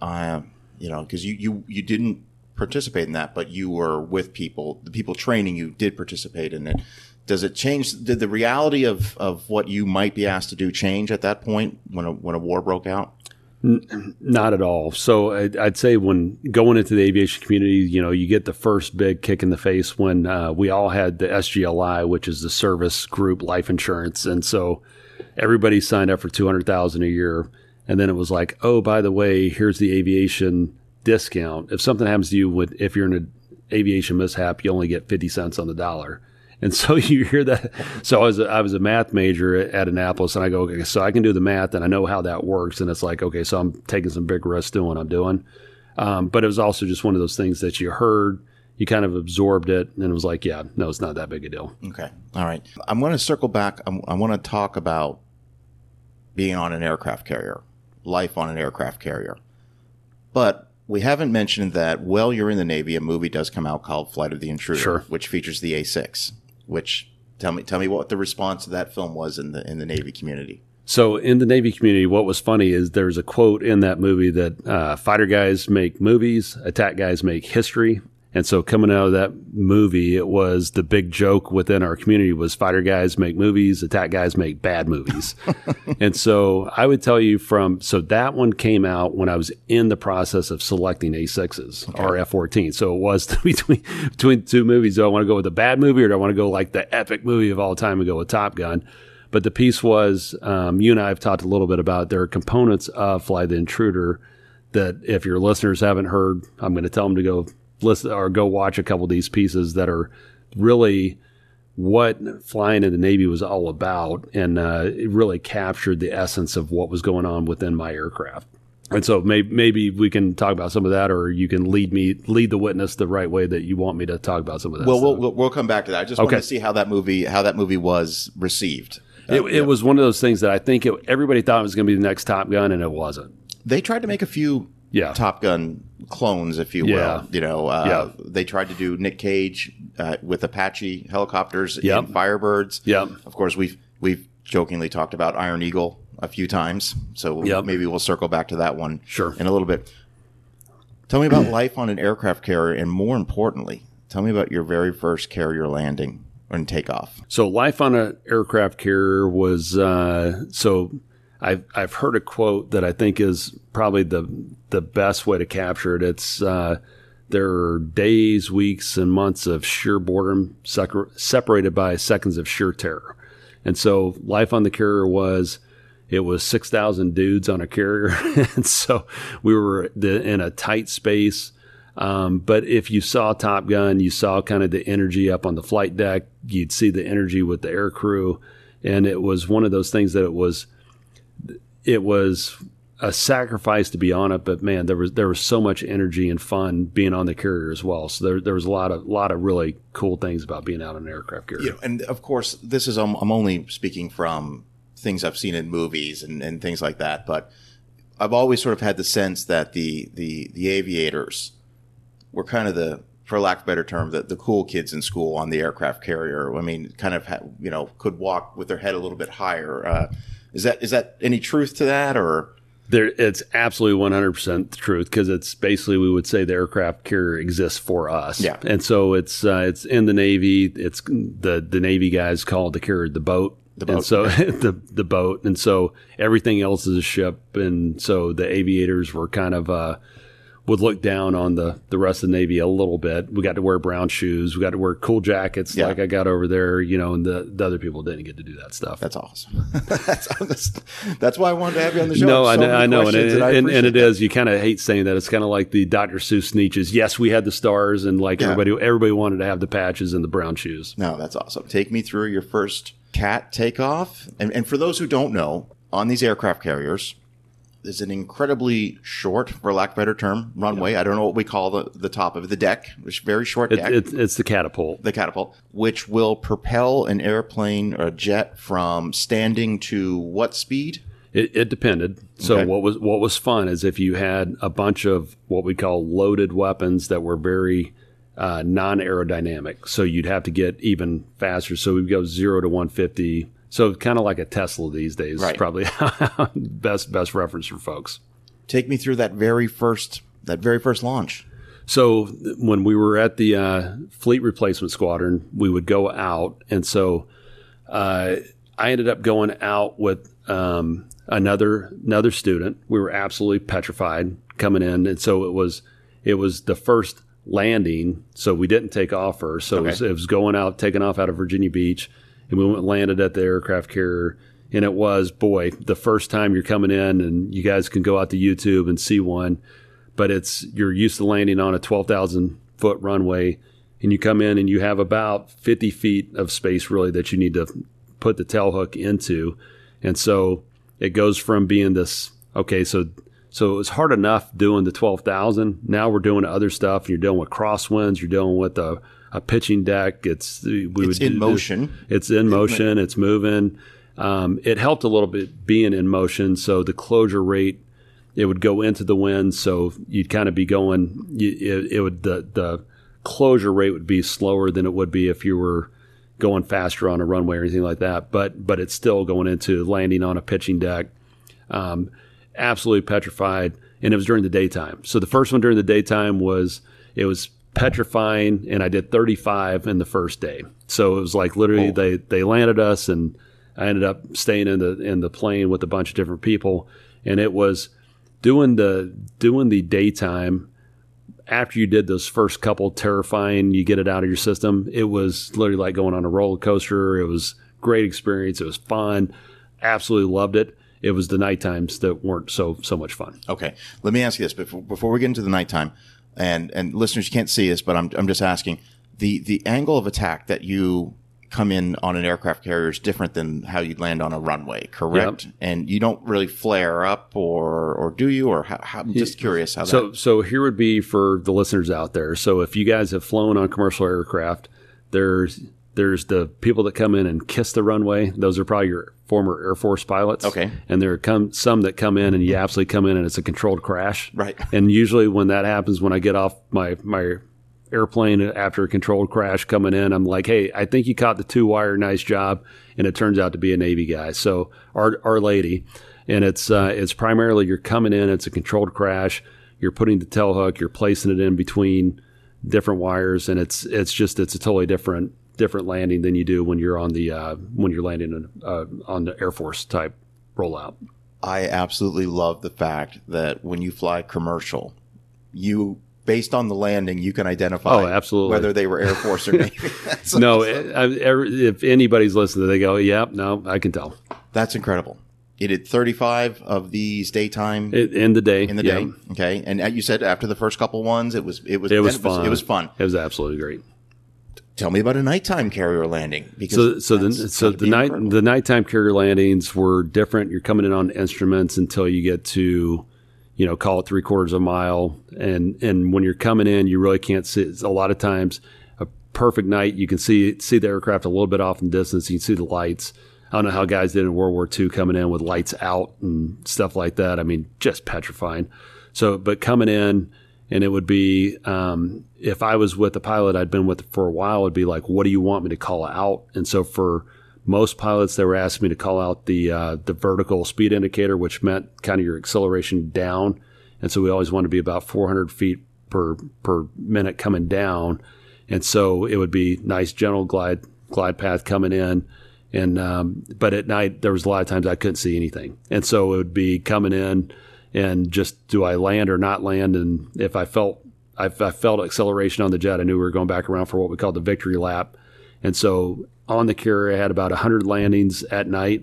uh, you know, because you, you you didn't participate in that, but you were with people. The people training you did participate in it. Does it change? Did the reality of, of what you might be asked to do change at that point when a when a war broke out? Not at all. So I'd, I'd say when going into the aviation community, you know, you get the first big kick in the face when uh, we all had the SGLI, which is the service group life insurance, and so everybody signed up for two hundred thousand a year, and then it was like, oh, by the way, here's the aviation discount. If something happens to you, with if you're in an aviation mishap, you only get fifty cents on the dollar. And so you hear that. So I was a, I was a math major at Annapolis, and I go, okay, so I can do the math, and I know how that works. And it's like, okay, so I'm taking some big risks doing what I'm doing. Um, but it was also just one of those things that you heard, you kind of absorbed it, and it was like, yeah, no, it's not that big a deal. Okay, all right. I'm going to circle back. I'm, I want to talk about being on an aircraft carrier, life on an aircraft carrier, but we haven't mentioned that while you're in the Navy, a movie does come out called Flight of the Intruder, Sure. which features the A6. Which tell me tell me what the response to that film was in the in the Navy community. So in the Navy community, what was funny is there's a quote in that movie that uh, fighter guys make movies, attack guys make history. And so coming out of that movie, it was the big joke within our community was fighter guys make movies, attack guys make bad movies. and so I would tell you from, so that one came out when I was in the process of selecting A6s or F14. So it was between, between two movies. Do I want to go with the bad movie or do I want to go like the epic movie of all time and go with Top Gun? But the piece was, um, you and I have talked a little bit about there are components of Fly the Intruder that if your listeners haven't heard, I'm going to tell them to go listen or go watch a couple of these pieces that are really what flying in the Navy was all about. And uh, it really captured the essence of what was going on within my aircraft. And so maybe, maybe we can talk about some of that, or you can lead me, lead the witness the right way that you want me to talk about some of that. Well, we'll we'll, we'll come back to that. I just Okay. wanted to see how that movie how that movie was received. it, it was one of those things that I think it, everybody thought it was going to be the next Top Gun, and it wasn't. They tried to make a few Yeah. Top Gun clones, if you Yeah. will. You know, uh, Yeah. they tried to do Nick Cage uh, with Apache helicopters Yep. and Firebirds. Yep. Of course, we've we've jokingly talked about Iron Eagle a few times, so Yep. maybe we'll circle back to that one Sure. in a little bit. Tell me about life on an aircraft carrier, and more importantly, tell me about your very first carrier landing and takeoff. So life on an aircraft carrier was uh, so. I've I've heard a quote that I think is probably the the best way to capture it. It's uh, there are days, weeks, and months of sheer boredom sec- separated by seconds of sheer terror. And so life on the carrier was it was 6,000 dudes on a carrier. and so we were in a tight space. Um, but if you saw Top Gun, you saw kind of the energy up on the flight deck. You'd see the energy with the air crew. And it was one of those things that it was, it was a sacrifice to be on it, but man, there was there was so much energy and fun being on the carrier as well. So there there was a lot of lot of really cool things about being out on an aircraft carrier. and of course, this is I'm, I'm only speaking from things I've seen in movies and, and things like that. But I've always sort of had the sense that the the the aviators were kind of the, for lack of a better term, the, the cool kids in school on the aircraft carrier. I mean, kind of you know could walk with their head a little bit higher. Uh, is that is that any truth to that or? There, it's absolutely 100% the truth because it's basically we would say the aircraft carrier exists for us. Yeah. And so it's uh, it's in the Navy. It's the the Navy guys call the carrier the boat. The And so the the boat, and so everything else is a ship, and so the aviators were kind of uh, would look down on the the rest of the Navy a little bit. We got to wear brown shoes. We got to wear cool jackets Yeah. like I got over there, you know, and the, the other people didn't get to do that stuff. That's awesome. that's, that's that's why I wanted to have you on the show. No, I know, I know, and, questions, it, I and, and it is. You kind of hate saying that. It's kind of like the Dr. Seuss Sneetches. Yes, we had the stars, and like Yeah. everybody, everybody wanted to have the patches and the brown shoes. No, that's awesome. Take me through your first cat takeoff. And, and for those who don't know, on these aircraft carriers, there's an incredibly short, for lack of a better term, runway. I don't know what we call the, the top of the deck, which very short It, deck, it, it's the catapult. the catapult, which will propel an airplane or a jet from standing to what speed? It, it depended. So Okay. what was what was fun is if you had a bunch of what we call loaded weapons that were very uh, non aerodynamic. So you'd have to get even faster. So we'd go zero to 150. So kind of like a Tesla these days. Right. Probably best best reference for folks. Take me through that very first that very first launch. So when we were at the uh, fleet replacement squadron, we would go out, and so uh, I ended up going out with um, another another student. We were absolutely petrified coming in, and so it was it was the first landing. So we didn't take off first. So it, was, it was going out, taking off out of Virginia Beach, and we went and landed at the aircraft carrier. And it was boy, the first time you're coming in, and you guys can go out to YouTube and see one but it's you're used to landing on a 12,000 foot runway and you come in and you have about 50 feet of space really that you need to put the tail hook into. And so it goes from being this, okay, so, so it was hard enough doing the 12,000. Now we're doing other stuff and you're dealing with crosswinds. You're dealing with a, a pitching deck. It's, we It's in do- motion. It's in motion. It's moving. Um, it helped a little bit being in motion. So the closure rate it would go into the wind, so you'd kind of be going. It, it would the the closure rate would be slower than it would be if you were going faster on a runway or anything like that. But but it's still going into landing on a pitching deck. Um, absolutely petrified, and it was during the daytime. So the first one during the daytime was it was petrifying, and I did 35 in the first day. So it was like literally oh. they they landed us, and I ended up staying in the in the plane with a bunch of different people, and it was doing the doing the daytime after you did those first couple terrifying you get it out of your system. It was literally like going on a roller coaster. It was great experience. It was fun. Absolutely loved it. It was the night times that weren't so so much fun. Okay, let me ask you this. Before before we get into the nighttime, and and listeners, you can't see this, but I'm I'm just asking the the angle of attack that you come in on an aircraft carrier is different than how you'd land on a runway, correct? And you don't really flare up, or or do you? Or how, how, I'm just curious how So, that. so here would be for the listeners out there. So, if you guys have flown on commercial aircraft, there's there's the people that come in and kiss the runway. Those are probably your former Air Force pilots. Okay. And there come some that come in and you absolutely come in and it's a controlled crash. Right. And usually when that happens, when I get off my my airplane after a controlled crash coming in, I'm like, hey, I think you caught the two wire, nice job, and it turns out to be a Navy guy. So our our lady, and it's uh, it's primarily you're coming in, it's a controlled crash, you're putting the tail hook, you're placing it in between different wires, and it's it's just it's a totally different different landing than you do when you're on the uh, when you're landing in, uh, on the Air Force type rollout. I absolutely love the fact that when you fly commercial, you based on the landing, you can identify Oh, absolutely. whether they were Air Force or Navy. No, it, every, if anybody's listening, they go, "Yep, no, I can tell." that's incredible. You did 35 of these daytime It, in the day, in the yeah. day. Okay, and uh, you said after the first couple ones, it was it was It was then fun. It was fun. It was absolutely great. Tell me about a nighttime carrier landing because so the so the night incredible. the nighttime carrier landings were different. You're coming in on instruments until you get to, you know, call it three quarters of a mile, and and when you're coming in, you really can't see. It's A lot of times, a perfect night, you can see see the aircraft a little bit off in the distance. You can see the lights. I don't know how guys did in World War II coming in with lights out and stuff like that. I mean, just petrifying. So, but coming in, and it would be um, if I was with the pilot I'd been with for a while, it'd be like, "What do you want me to call out?" And so for most pilots, they were asking me to call out the uh, the vertical speed indicator, which meant kind of your acceleration down. And so we always want to be about 400 feet per per minute coming down. And so it would be nice gentle glide glide path coming in. And um, but at night there was a lot of times I couldn't see anything, and so it would be coming in and just do I land or not land? And if I felt I, I felt acceleration on the jet, I knew we were going back around for what we called the victory lap. And so on the carrier, I had about 100 landings at night,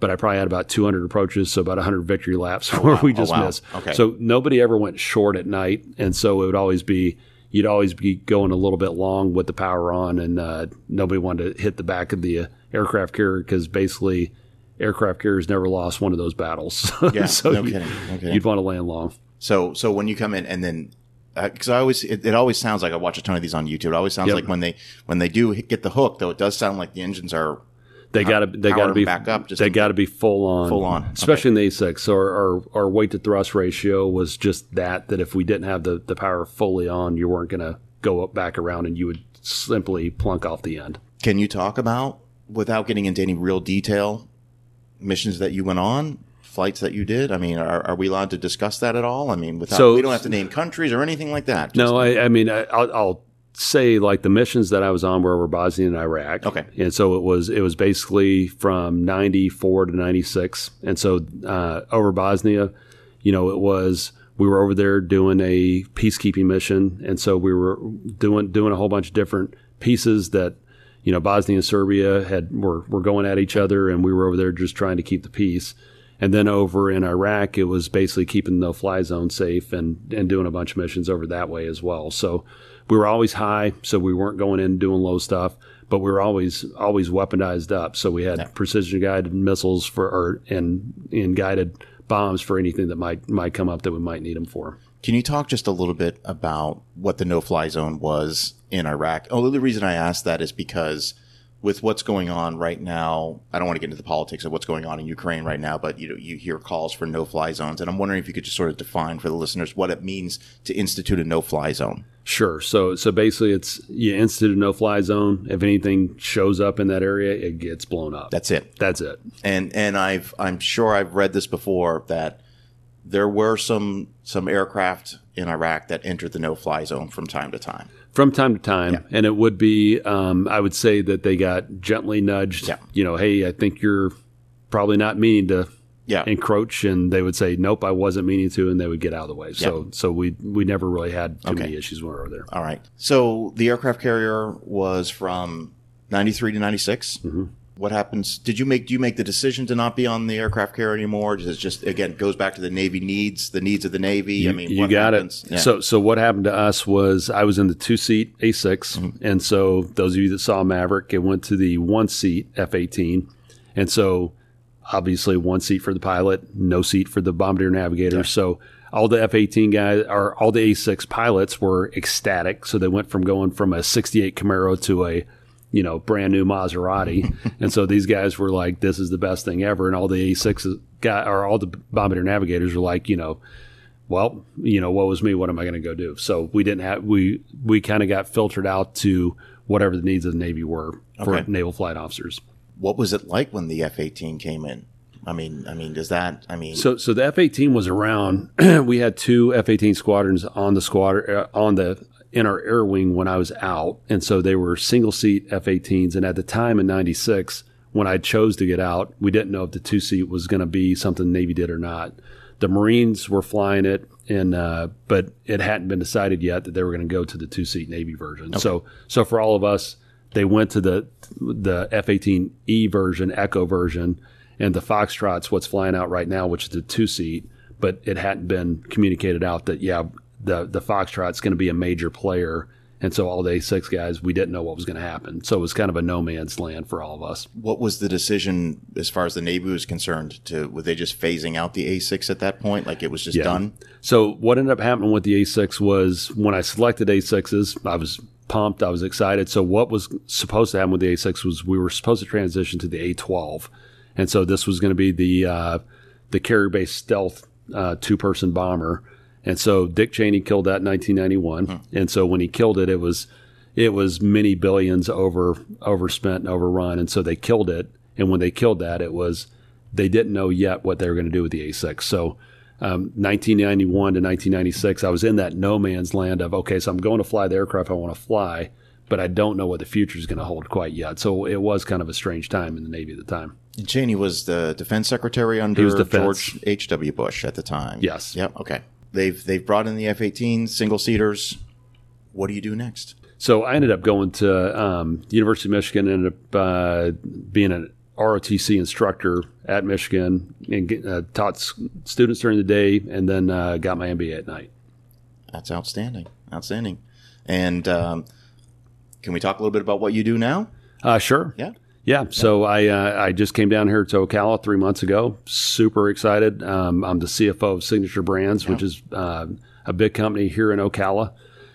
but I probably had about 200 approaches, so about 100 victory laps where we just Oh, wow. missed. Okay. So nobody ever went short at night, and so it would always be you'd always be going a little bit long with the power on, and uh, nobody wanted to hit the back of the uh, aircraft carrier because basically aircraft carriers never lost one of those battles. Yeah, so no you, kidding, no kidding. you'd want to land long. So so when you come in and then uh, because I always it, it always sounds like I watch a ton of these on YouTube. It always sounds Yep. like when they when they do get the hook though, it does sound like the engines are They got to they got to be back up. Just they got to be full on, Full on, especially in the A6. So our, our our weight to thrust ratio was just that. That if we didn't have the the power fully on, you weren't going to go up back around, and you would simply plunk off the end. Can you talk about, without getting into any real detail, missions that you went on, flights that you did? I mean, are, are we allowed to discuss that at all? I mean, without So- we don't have to name countries or anything like that. Just- No, I, I mean, I, I'll, I'll say like the missions that I was on were over Bosnia and Iraq. Okay. and so it was it was basically from ninety four to ninety six, and so uh, over Bosnia, you know, it was we were over there doing a peacekeeping mission, and so we were doing doing a whole bunch of different pieces that. You know, Bosnia and Serbia had were, were going at each other, and we were over there just trying to keep the peace. And then over in Iraq, it was basically keeping the fly zone safe and, and doing a bunch of missions over that way as well. So we were always high, so we weren't going in doing low stuff, but we were always always weaponized up. So we had precision guided missiles for or and and guided bombs for anything that might might come up that we might need them for. Can you talk just a little bit about what the no-fly zone was in Iraq? Oh, the reason I asked that is because with what's going on right now, I don't want to get into the politics of what's going on in Ukraine right now, but you know, you hear calls for no-fly zones, and I'm wondering if you could just sort of define for the listeners what it means to institute a no-fly zone. Sure. So so basically, it's you institute a no fly zone. If anything shows up in that area, it gets blown up. That's it. That's it. and and I've I'm sure I've read this before that there were some some aircraft in Iraq that entered the no-fly zone from time to time. from time to time, and it would be, um, I would say that they got gently nudged. Yeah. You know, hey, I think you're probably not meaning to Yeah, encroach, and they would say, nope, I wasn't meaning to, and they would get out of the way. So, so we we never really had too many issues when we were there. All right. So the aircraft carrier was from 93 to 96. Mm-hmm. What happens? Did you make, do you make the decision to not be on the aircraft carrier anymore? Does it just, again, goes back to the Navy needs, the needs of the Navy? I mean, you got happens? it. Yeah. So, so what happened to us was I was in the two seat A6, Mm-hmm. and so those of you that saw Maverick, it went to the one seat F18, and so obviously one seat for the pilot, no seat for the bombardier navigator. So all the F18 guys or all the A6 pilots were ecstatic. So they went from going from a 68 Camaro to a you know, brand new Maserati. and so these guys were like, this is the best thing ever. And all the A6 guy or all the Bombardier navigators were like, you know, well, you know, what was me? What am I going to go do? So we didn't have, we, we kind of got filtered out to whatever the needs of the Navy were for Okay. naval flight officers. what was it like when the F-18 came in? I mean, I mean, does that, I mean, So, so the F eighteen was around. we had two F eighteen squadrons on the squadron uh, on the in our air wing when I was out, and so they were single seat F 18s. And at the time in '96, when I chose to get out, we didn't know if the two seat was going to be something the Navy did or not. The Marines were flying it, and uh, but it hadn't been decided yet that they were going to go to the two seat Navy version. So, so for all of us, they went to the the F eighteen E version, Echo version, and the Foxtrot's what's flying out right now, which is the two seat. But it hadn't been communicated out that yeah, the the Foxtrot's going to be a major player, and so all the A six guys, we didn't know what was going to happen. So it was kind of a no man's land for all of us. what was the decision as far as the Navy was concerned? To were they just phasing out the A6 at that point? Like it was just Yeah. done? So what ended up happening with the A6 was when I selected A6s, I was pumped, I was excited. So what was supposed to happen with the A6 was we were supposed to transition to the A12, and so this was going to be the uh, the carrier based stealth uh, two person bomber. And so Dick Cheney killed that in 1991, and so when he killed it, it was it was many billions over overspent and overrun, and so they killed it. And when they killed that, it was they didn't know yet what they were going to do with the A6. So um, 1991 to 1996, I was in that no man's land of okay, so I'm going to fly the aircraft I want to fly, but I don't know what the future is going to hold quite yet. So it was kind of a strange time in the Navy at the time. Cheney was the defense secretary under. George H. W. Bush at the time. Yes. Yep. Okay. They've they've brought in the F-18 single seaters. What do you do next? So I ended up going to um, University of Michigan, ended up uh, being an ROTC instructor at Michigan, and get, uh, taught s- students during the day, and then uh, got my MBA at night. That's outstanding. Outstanding. And um, can we talk a little bit about what you do now? Uh, sure. Yeah. Yeah, so I uh, I just came down here to Ocala three months ago. Super excited. Um, I'm the CFO of Signature Brands, which is uh, a big company here in Ocala,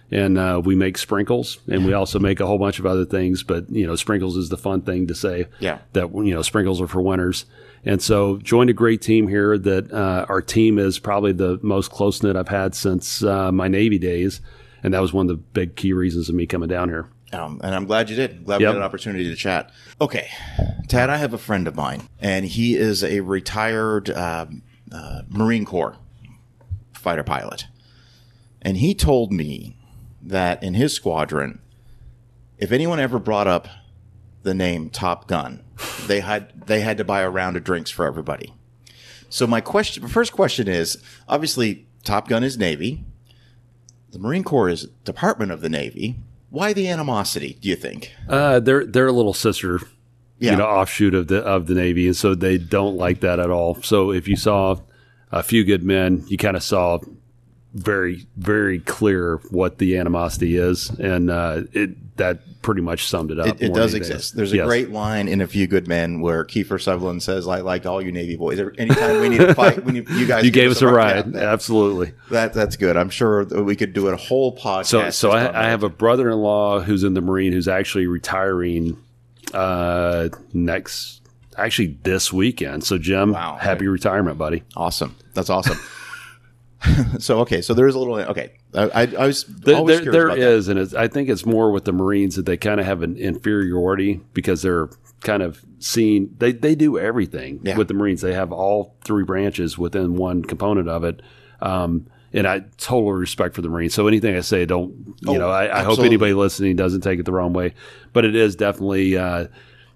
and uh, we make sprinkles, and we also make a whole bunch of other things. But you know, sprinkles is the fun thing to say. Yeah. That you know, sprinkles are for winners. And so, joined a great team here. That uh, our team is probably the most close knit I've had since uh, my Navy days, and that was one of the big key reasons of me coming down here. Um, and I'm glad you did. Glad Yep. we had an opportunity to chat. Okay, Tad, I have a friend of mine, and he is a retired um, uh, Marine Corps fighter pilot, and he told me that in his squadron, if anyone ever brought up the name Top Gun, they had they had to buy a round of drinks for everybody. So my question, first question is, obviously Top Gun is Navy. The Marine Corps is Department of the Navy. Why the animosity? Do you think? Uh, they're they're a little sister, Yeah. you know, offshoot of the of the Navy, and so they don't like that at all. So if you saw a few good men, you kind of saw very very clear what the animosity is, and uh, it that pretty much summed it up. It, it does exist. There's a Yes. great line in A Few Good Men where Kiefer Sutherland says, "I like all you Navy boys. Anytime we need a fight, when you, you guys You gave us a ride. ride, Yeah, that- absolutely. that that's good. I'm sure that we could do a whole podcast. So, so I, I have a brother-in-law who's in the Marine who's actually retiring uh, next, actually this weekend. So, Jim, Wow. happy retirement, buddy. awesome. That's awesome. so okay, so there is a little okay. I, I, I was There, there, there is, and I think it's more with the Marines that they kind of have an inferiority because they're kind of seen. They they do everything Yeah. with the Marines. They have all three branches within one component of it. Um, and I total respect for the Marines. So anything I say, don't you Oh, know? I, I hope anybody listening doesn't take it the wrong way. But it is definitely uh,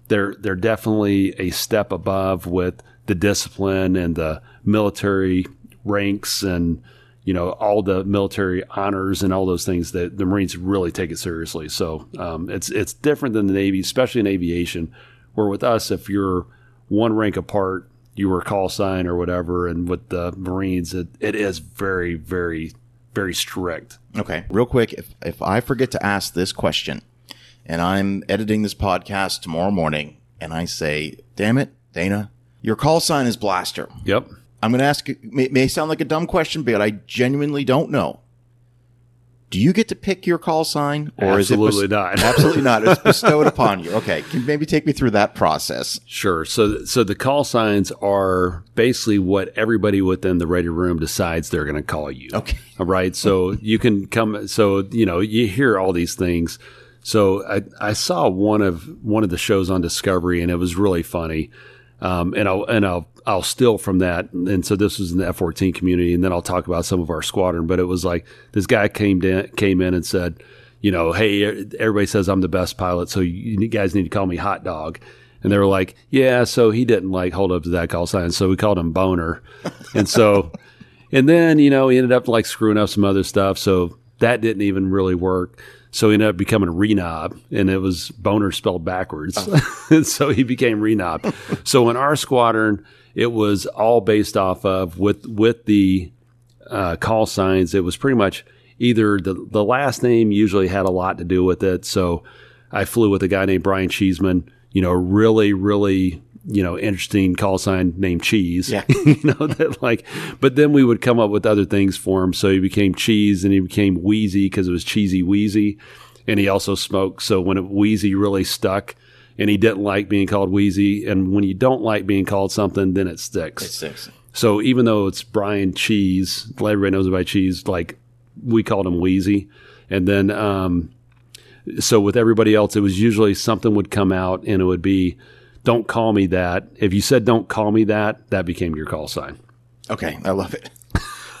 they're they're definitely a step above with the discipline and the military ranks and you know all the military honors and all those things that the Marines really take it seriously. So um, it's it's different than the Navy, especially in aviation, where with us, if you're one rank apart, you were a call sign or whatever, and with the Marines, it, it is very very very strict. Okay, real quick, if if I forget to ask this question, and I'm editing this podcast tomorrow morning, and I say, "Damn it, Dana, your call sign is Blaster." Yep. I'm going to ask. It may, may sound like a dumb question, but I genuinely don't know. Do you get to pick your call sign, or Absolutely is it not. absolutely not? It's bestowed upon you. Okay, can you maybe take me through that process? Sure. So, so the call signs are basically what everybody within the ready room decides they're going to call you. Okay. All right. So you can come. So you know you hear all these things. So I, I saw one of one of the shows on Discovery, and it was really funny. Um, and I'll and I'll I'll steal from that. And so this was in the F fourteen community, and then I'll talk about some of our squadron. But it was like this guy came in came in and said, you know, hey, everybody says I'm the best pilot, so you guys need to call me Hot Dog. And they were like, yeah. So he didn't like hold up to that call sign, so we called him Boner. And so, and then you know he ended up like screwing up some other stuff, so that didn't even really work. So he ended up becoming Renob, and it was Boner spelled backwards. Oh. and so he became Renob. so in our squadron, it was all based off of with with the uh, call signs. It was pretty much either the the last name usually had a lot to do with it. So I flew with a guy named Brian Cheeseman. You know, really, really, you know, interesting call sign named Cheese. Yeah. you know that like, but then we would come up with other things for him. So he became Cheese, and he became Wheezy because it was Cheesy Wheezy, and he also smoked. So when it, Wheezy really stuck. And he didn't like being called Wheezy. And when you don't like being called something, then it sticks. Six. So even though it's Brian Cheese, everybody knows about Cheese, like we called him Wheezy. And then, um, so with everybody else, it was usually something would come out and it would be, don't call me that. If you said, don't call me that, that became your call sign. Okay, I love it.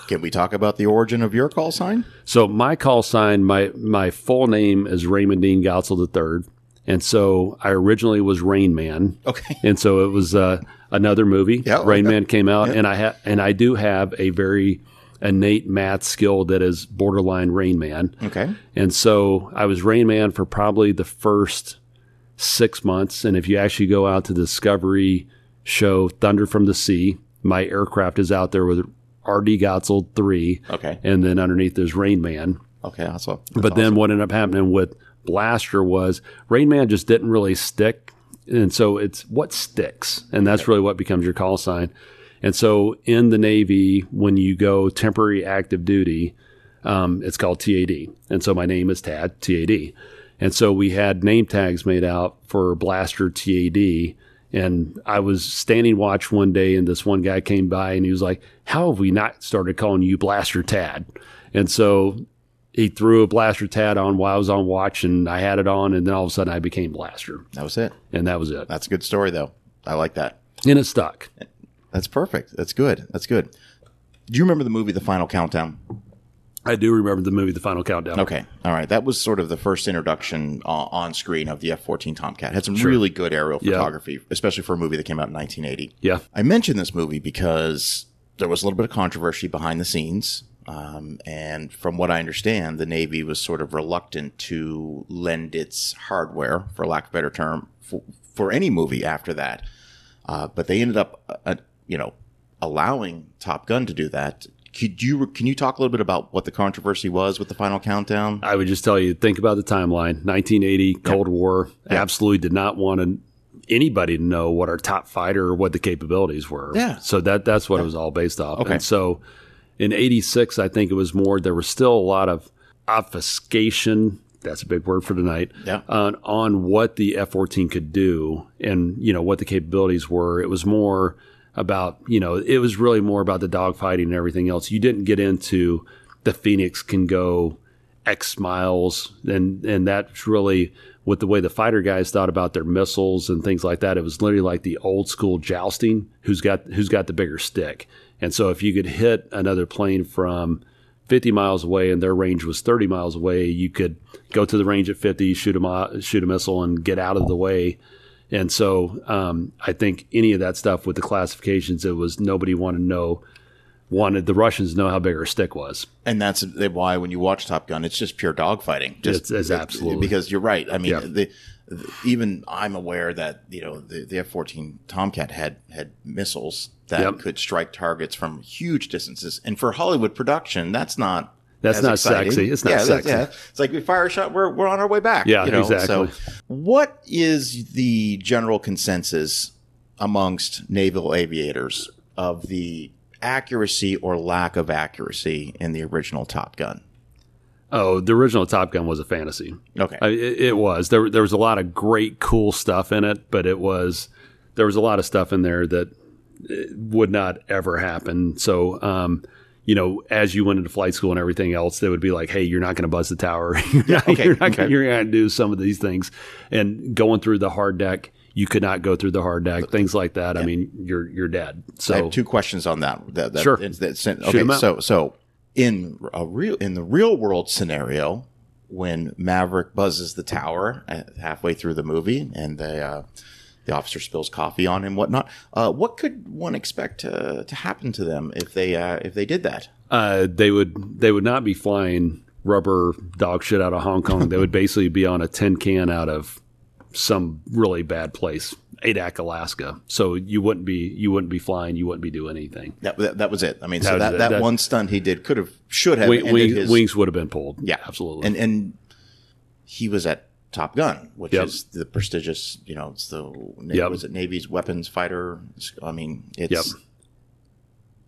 Can we talk about the origin of your call sign? So my call sign, my, my full name is Raymond Dean Godsil III. And so I originally was Rain Man. Okay. And so it was uh, another movie. Yeah, Rain okay. Man came out, and I ha- and I do have a very innate math skill that is borderline Rain Man. Okay. And so I was Rain Man for probably the first six months. And if you actually go out to the Discovery show Thunder from the Sea, my aircraft is out there with RD Godsil 3. Okay. And then underneath there's Rain Man. Okay. That's what. But then what ended up happening with Blaster was Rain Man just didn't really stick. And so it's what sticks. And that's really what becomes your call sign. And so in the Navy, when you go temporary active duty, Um, it's called TAD. And so my name is Tad, TAD. And so we had name tags made out for Blaster TAD. And I was standing watch one day, and this one guy came by and he was like, How have we not started calling you Blaster Tad? And so he threw a Blaster TAD on while I was on watch, and I had it on. And then all of a sudden, I became Blaster. That was it. And that was it. That's a good story, though. I like that. And it stuck. That's perfect. That's good. That's good. Do you remember the movie The Final Countdown? I do remember the movie The Final Countdown. Okay. All right. That was sort of the first introduction uh, on screen of the F 14 Tomcat. Had some really good aerial Yeah. photography, especially for a movie that came out in 1980. Yeah. I mentioned this movie because there was a little bit of controversy behind the scenes. Um, and from what I understand, the Navy was sort of reluctant to lend its hardware, for lack of a better term, for, for any movie after that. Uh, but they ended up, uh, you know, allowing Top Gun to do that. Could you can you talk a little bit about what the controversy was with the final countdown? I would just tell you, think about the timeline 1980, Cold War. Absolutely did not want to, anybody to know what our top fighter or what the capabilities were. Yeah. So that that's what it was all based off. Okay. And so in 86, I think it was more, there was still a lot of obfuscation. That's a big word for tonight. Yeah. On, on what the F 14 could do and, you know, what the capabilities were. It was more about, you know, it was really more about the dogfighting and everything else. You didn't get into the Phoenix can go X miles, and and that's really with the way the fighter guys thought about their missiles and things like that. It was literally like the old school jousting. Who's got who's got the bigger stick? And so if you could hit another plane from 50 miles away and their range was 30 miles away, you could go to the range at 50, shoot a shoot a missile, and get out of the way. And so um, I think any of that stuff with the classifications, it was nobody wanted to know wanted the Russians to know how big our stick was. And that's why when you watch Top Gun, it's just pure dogfighting. Just It's- it's absolutely. because you're right. I mean, Yeah. the, the- even I'm aware that you know the, the F-14 Tomcat had had missiles that Yep. could strike targets from huge distances, and for Hollywood production, that's not. That's not exciting. sexy. It's not yeah, sexy. Yeah. It's like we fire a shot, we're, we're on our way back. Yeah, you know? exactly. So, what is the general consensus amongst naval aviators of the accuracy or lack of accuracy in the original Top Gun? Oh, the original Top Gun was a fantasy. Okay. I, it, it was. There, there was a lot of great, cool stuff in it, but it was there was a lot of stuff in there that would not ever happen. So, um, you know, as you went into flight school and everything else, they would be like, "Hey, you're not going to buzz the tower. you're not, okay, you're not okay. going to do some of these things." And going through the hard deck, you could not go through the hard deck. Things like that. I mean, you're you're dead. So I have two questions on that. that, that Sure. that's- okay, so so in a real in the real world scenario, when Maverick buzzes the tower uh, halfway through the movie, and they uh, the officer spills coffee on him, whatnot, uh, what could one expect to, to happen to them if they uh, if they did that? uh, they would they would not be flying rubber dog shit out of Hong Kong. they would basically be on a tin can out of some really bad place, Adak, Alaska. So you wouldn't be you wouldn't be flying. You wouldn't be doing anything. That, that, that was it. I mean, so that, that, That- one stunt he did could have should have Wing, wing- his wings would have been pulled. Yeah, absolutely. And and he was at Top Gun, which Yep. is the prestigious, you know, it's the Yep. was it Navy's weapons fighter. I mean, it's.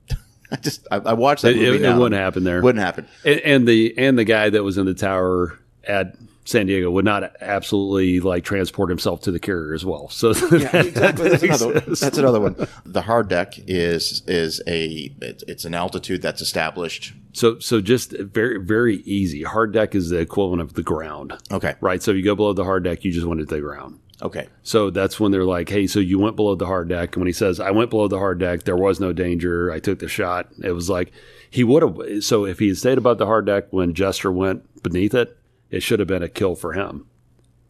Yep. I just I, I watched that It- movie. it- it wouldn't happen there. Wouldn't happen. and, and the and the guy that was in the tower at San Diego would not absolutely like transport himself to the carrier as well. So Yeah, exactly. That's another, one. that's another one. The hard deck is is a it's, it's an altitude that's established. So so just very very easy. Hard deck is the equivalent of the ground, Okay. right? So if you go below the hard deck, you just went to the ground. Okay. So that's when they're like, "Hey, so you went below the hard deck." And when he says, "I went below the hard deck, there was no danger. I took the shot." It was like he would have. So if he had stayed above the hard deck when Jester went beneath it, it should have been a kill for him,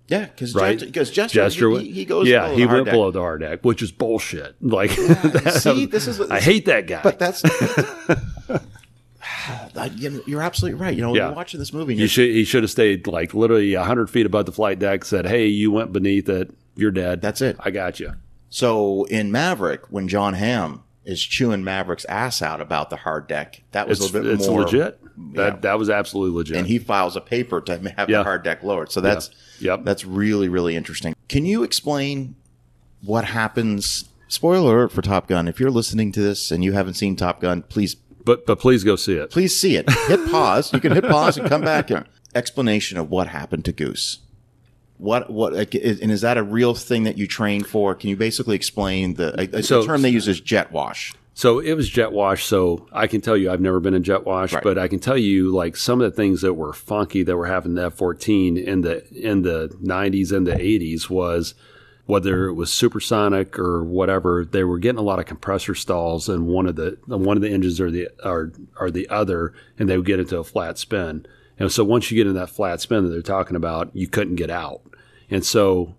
Yeah, because right? because Jester, Jester he, he goes. Yeah, below he went deck. below the hard deck, which is bullshit. Like, that- See, this is I hate that guy. But that's. You You're absolutely right. You know, Yeah. you're watching this movie. He you're, should he should have stayed like literally hundred feet above the flight deck. Said, "Hey, you went beneath it. You're dead. That's it. I got you." So in Maverick, when John Hamm is chewing Maverick's ass out about the hard deck, that was It's a little bit it's more legit. That Yeah. that was absolutely legit. And he files a paper to have Yeah. the hard deck lowered. So that's Yep. that's really really interesting. Can you explain what happens? Spoiler alert for Top Gun. If you're listening to this and you haven't seen Top Gun, please But but please go see it. Please see it. Hit pause. You can hit pause and come back. And explanation of what happened to Goose. What what like, is- and is that a real thing that you train for? Can you basically explain the, uh, So- the term they use is jet wash? So it was jet wash. So I can tell you, I've never been in jet wash, Right. but I can tell you like some of the things that were funky that were happening to F fourteen in the in the nineties and the eighties was whether it was supersonic or whatever, they were getting a lot of compressor stalls in one of the one of the engines or the or or the other, and they would get into a flat spin. And so once you get in that flat spin that they're talking about, you couldn't get out. And so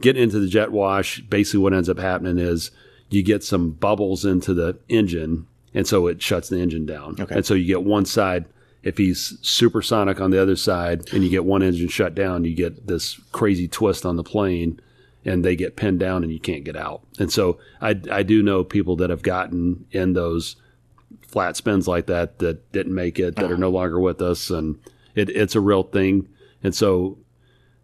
getting into the jet wash, basically what ends up happening is you get some bubbles into the engine, and so it shuts the engine down. Okay. And so you get one side. If he's supersonic on the other side, and you get one engine shut down, you get this crazy twist on the plane, and they get pinned down, and you can't get out. And so I, I do know people that have gotten in those flat spins like that that didn't make it, that are uh-huh. no longer with us, and it, it's a real thing. And so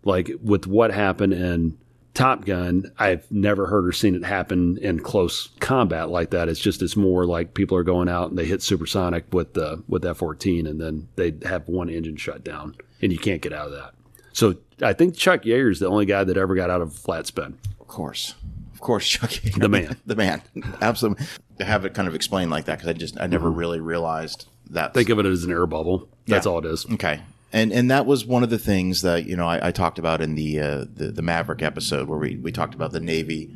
like with what happened in Top Gun, I've never heard or seen it happen in close combat like that. It's just it's more like people are going out and they hit supersonic with the with F fourteen, and then they have one engine shut down, and you can't get out of that. So I think Chuck Yeager is the only guy that ever got out of a flat spin. Of course, of course, Chucky, The man. the man, absolutely. To have it kind of explained like that because I just I never mm-hmm. really realized that. Think of it as an air bubble. That's Yeah. all it is. Okay. And and that was one of the things that you know I, I talked about in the, uh, the the Maverick episode where we, we talked about the Navy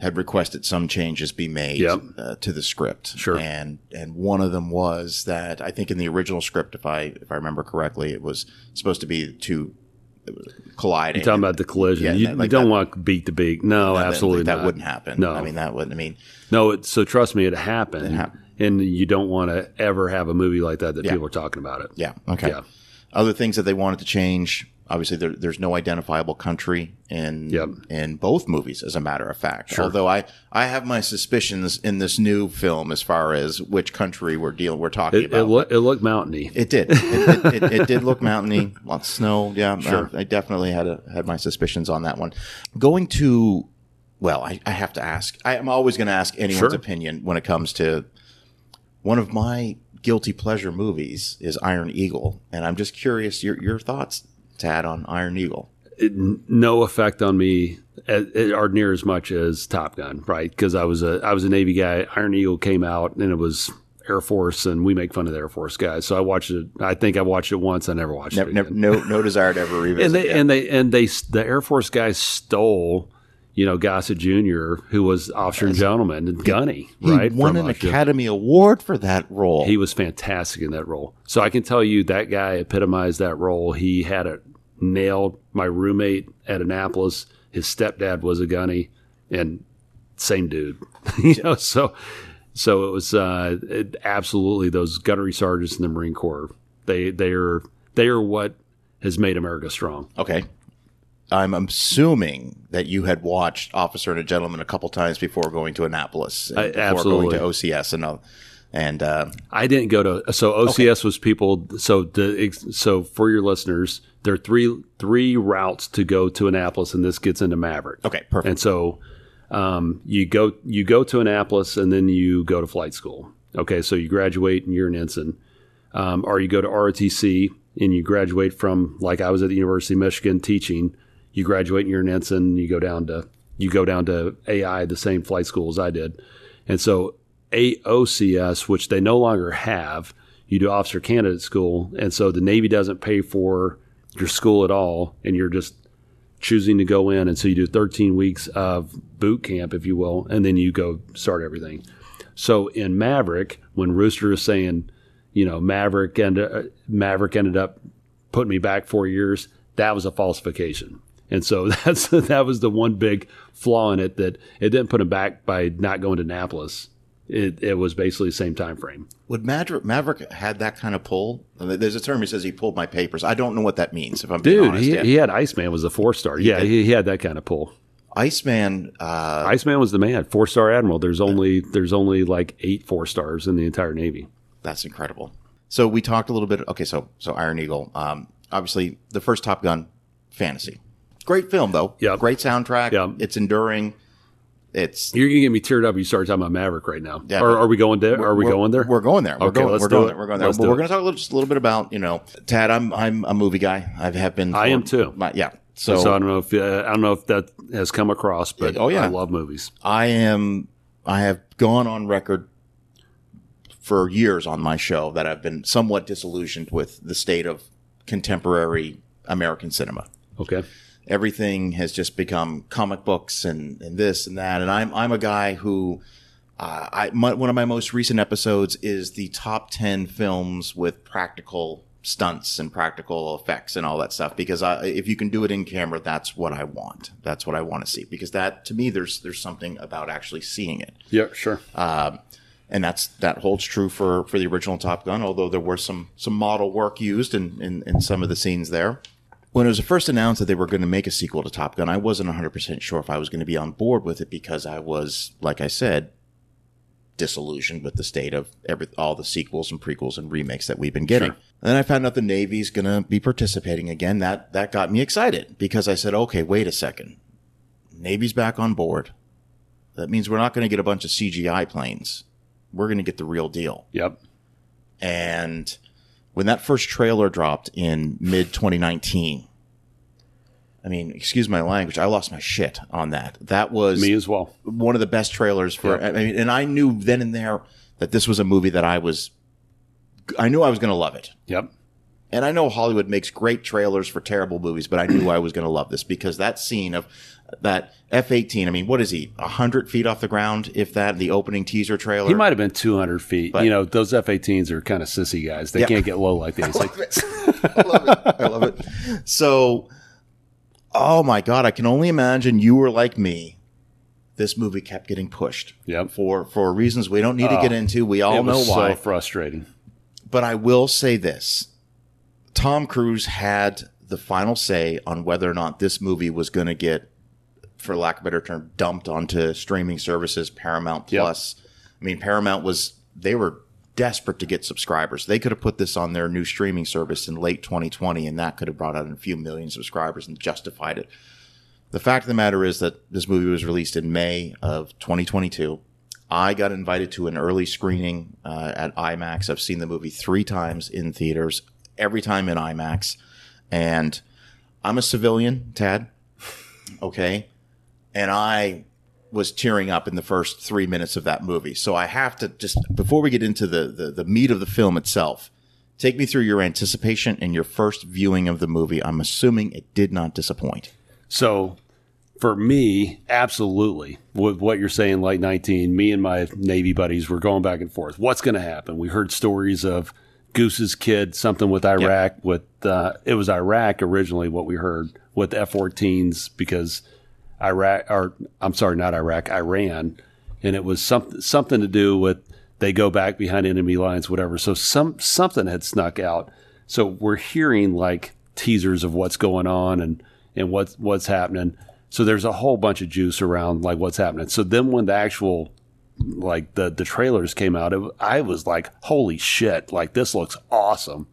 had requested some changes be made Yep. uh, to the script. Sure. And and one of them was that I think in the original script, if I if I remember correctly, it was supposed to be two colliding. You're talking about the collision. Yeah, you, that- you don't that- want beat to beak. No, that- absolutely that, not. wouldn't happen. No, I mean that wouldn't. I mean no. It, so trust me, it happened. happened. And you don't want to ever have a movie like that that Yeah. people are talking about it. Yeah. Okay. Yeah. Other things that they wanted to change. Obviously, there, there's no identifiable country in Yep. in both movies. As a matter of fact, Sure. although I I have my suspicions in this new film as far as which country we're dealing we're talking It, it, about. it looked mountainy. It did. It, it, it, it did look mountainy. Lots of snow. Yeah, uh, Sure. I, I definitely had a, had my suspicions on that one. Going to, well, I, I have to ask. I, am always going to ask anyone's Sure. opinion when it comes to one of my guilty pleasure movies is Iron Eagle, and I'm just curious your your thoughts, Tad, on Iron Eagle. it, no effect on me as, or near as much as Top Gun, right? Because I was a I was a Navy guy. Iron Eagle came out and it was Air Force, and we make fun of the Air Force guys. So I watched it. I think I watched it once. I never watched Never, it. never, Again. no no desire to ever revisit. and they yeah. and they and they the Air Force guys stole. You know, Gossett Jr., who was officer and gentleman, and Gunny, he right? won an. Academy Award for that role. He was fantastic in that role. So I can tell you that guy epitomized that role. He had it nailed. My roommate at Annapolis, his stepdad was a gunny, and same dude. you know, so so it was uh, it, absolutely those gunnery sergeants in the Marine Corps. They they are they are what has made America strong. Okay. I'm assuming that you had watched Officer and a Gentleman a couple times before going to Annapolis, I- before absolutely. going to OCS, and all. And uh, I didn't go to so OCS was people. So the so for your listeners, there are three three routes to go to Annapolis, and this gets into Maverick. okay, perfect. And so um, you go you go to Annapolis, and then you go to flight school. Okay, so you graduate and you're an ensign, um, or you go to ROTC and you graduate from like I was at the University of Michigan teaching. You graduate and you're an ensign. You go down to you go down to AI, the same flight school as I did, and so AOCS, which they no longer have, you do officer candidate school, and so the Navy doesn't pay for your school at all, and you're just choosing to go in, and so you do 13 weeks of boot camp, if you will, and then you go start everything. So in Maverick, when Rooster is saying, you know, Maverick ended, uh, Maverick ended up putting me back four years, that was a falsification. And so that's that was the one big flaw in it that it didn't put him back by not going to Annapolis. It, it was basically the same time frame. Would Maverick, Maverick had that kind of pull? There's a term he says he pulled my papers. I don't know what that means. If I'm being Dude, honest, he, yeah. he had Iceman was a four star. Yeah, he, he had that kind of pull. Iceman. Uh, Iceman was the man, four star admiral. There's only there's only like eight four stars in the entire Navy. That's incredible. So we talked a little bit. Okay, so so Iron Eagle. Um, obviously, the first Top Gun, fantasy. Great film though. Yep. Great soundtrack. Yep. It's enduring. it's You're gonna get me teared up. if You start talking about Maverick right now. Yeah, are, are we going there? Are we going there? We're going there. We're Okay, going. let's we're do going. it. We're going there. Let's But do we're it. going to talk a little, just a little bit about you know, Tad. I'm I'm a movie guy. I have been. I for am too. My, yeah. so, So, I don't know if uh, I don't know if that has come across, but Oh, yeah. I love movies. I am. I have gone on record for years on my show that I've been somewhat disillusioned with the state of contemporary American cinema. Okay. Everything has just become comic books and, and this and that. And I'm I'm a guy who uh, I my, one of my most recent episodes is the top ten films with practical stunts and practical effects and all that stuff because I, if you can do it in camera, that's what I want. That's what I want to see because that to me there's there's something about actually seeing it. Yeah, sure. Um, and that's that holds true for for the original Top Gun. Although there was some some model work used in in, in some of the scenes there. When it was first announced that they were going to make a sequel to Top Gun, I wasn't 100 percent sure if I was going to be on board with it because I was, like I said, disillusioned with the state of every all the sequels and prequels and remakes that we've been getting. Sure. And then I found out the Navy's going to be participating again. That that got me excited because I said, okay, wait a second, Navy's back on board. That means we're not going to get a bunch of CGI planes. We're going to get the real deal. Yep. And when that first trailer dropped in mid 2019, I mean, excuse my language, I lost my shit on that. That was Me as well. one of the best trailers for. Yeah. I mean, and I knew then and there that this was a movie that I was. I knew I was going to love it. Yep. And I know Hollywood makes great trailers for terrible movies, but I knew I was going to love this because that scene of that F 18, I mean, what is he? 100 feet off the ground, if that, the opening teaser trailer? He might have been 200 feet. But- you know, those F-18s are kind of sissy guys. They Yeah. can't get low like these. Like, I love it. I love it. So, oh my God, I can only imagine you were like me. This movie kept getting pushed. Yep. For for reasons we don't need to get oh, into. We all know why. so frustrating. but I will say this: Tom Cruise had the final say on whether or not this movie was going to get, for lack of a better term, dumped onto streaming services, Paramount Yep. Plus. I mean, Paramount was they were desperate to get subscribers. They could have put this on their new streaming service in late 2020, and that could have brought out a few million subscribers and justified it. The fact of the matter is that this movie was released in May of 2022. I got invited to an early screening uh, at IMAX. I've seen the movie three times in theaters, every time in IMAX. And I'm a civilian, Tad. Okay. And I was tearing up in the first three minutes of that movie. So I have to just, before we get into the, the, the meat of the film itself, take me through your anticipation and your first viewing of the movie. I'm assuming it did not disappoint. So for me, absolutely. With what you're saying, like 19, me and my Navy buddies were going back and forth. What's going to happen? We heard stories of Goose's kid, something with Iraq, with, uh, it was Iraq originally what we heard with F 14s because Iraq, or I'm sorry, not Iraq, Iran. And it was some, something to do with they go back behind enemy lines, whatever. So some, something had snuck out. So we're hearing like teasers of what's going on and, and what's, what's happening. So there's a whole bunch of juice around like what's happening. So then when the actual like the the trailers came out, it, I was like, holy shit! Like this looks awesome.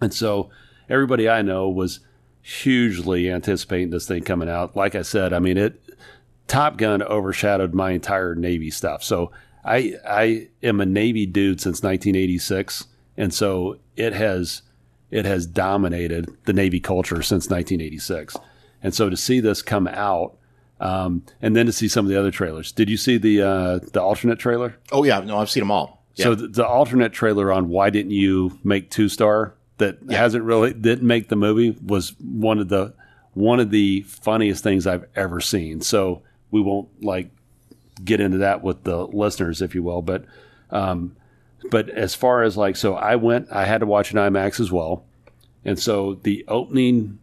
And so everybody I know was hugely anticipating this thing coming out. Like I said, I mean it. Top Gun overshadowed my entire Navy stuff. So I I am a Navy dude since 1986, and so it has it has dominated the Navy culture since 1986. And so to see this come out, um, and then to see some of the other trailers. Did you see the uh, the alternate trailer? Oh, yeah. No, I've seen them all. Yeah. So the, the alternate trailer on why didn't you make two star that hasn't really didn't make the movie was one of the one of the funniest things I've ever seen. So we won't like get into that with the listeners, if you will, but um, but as far as like so I went I had to watch an IMAX as well. And so the opening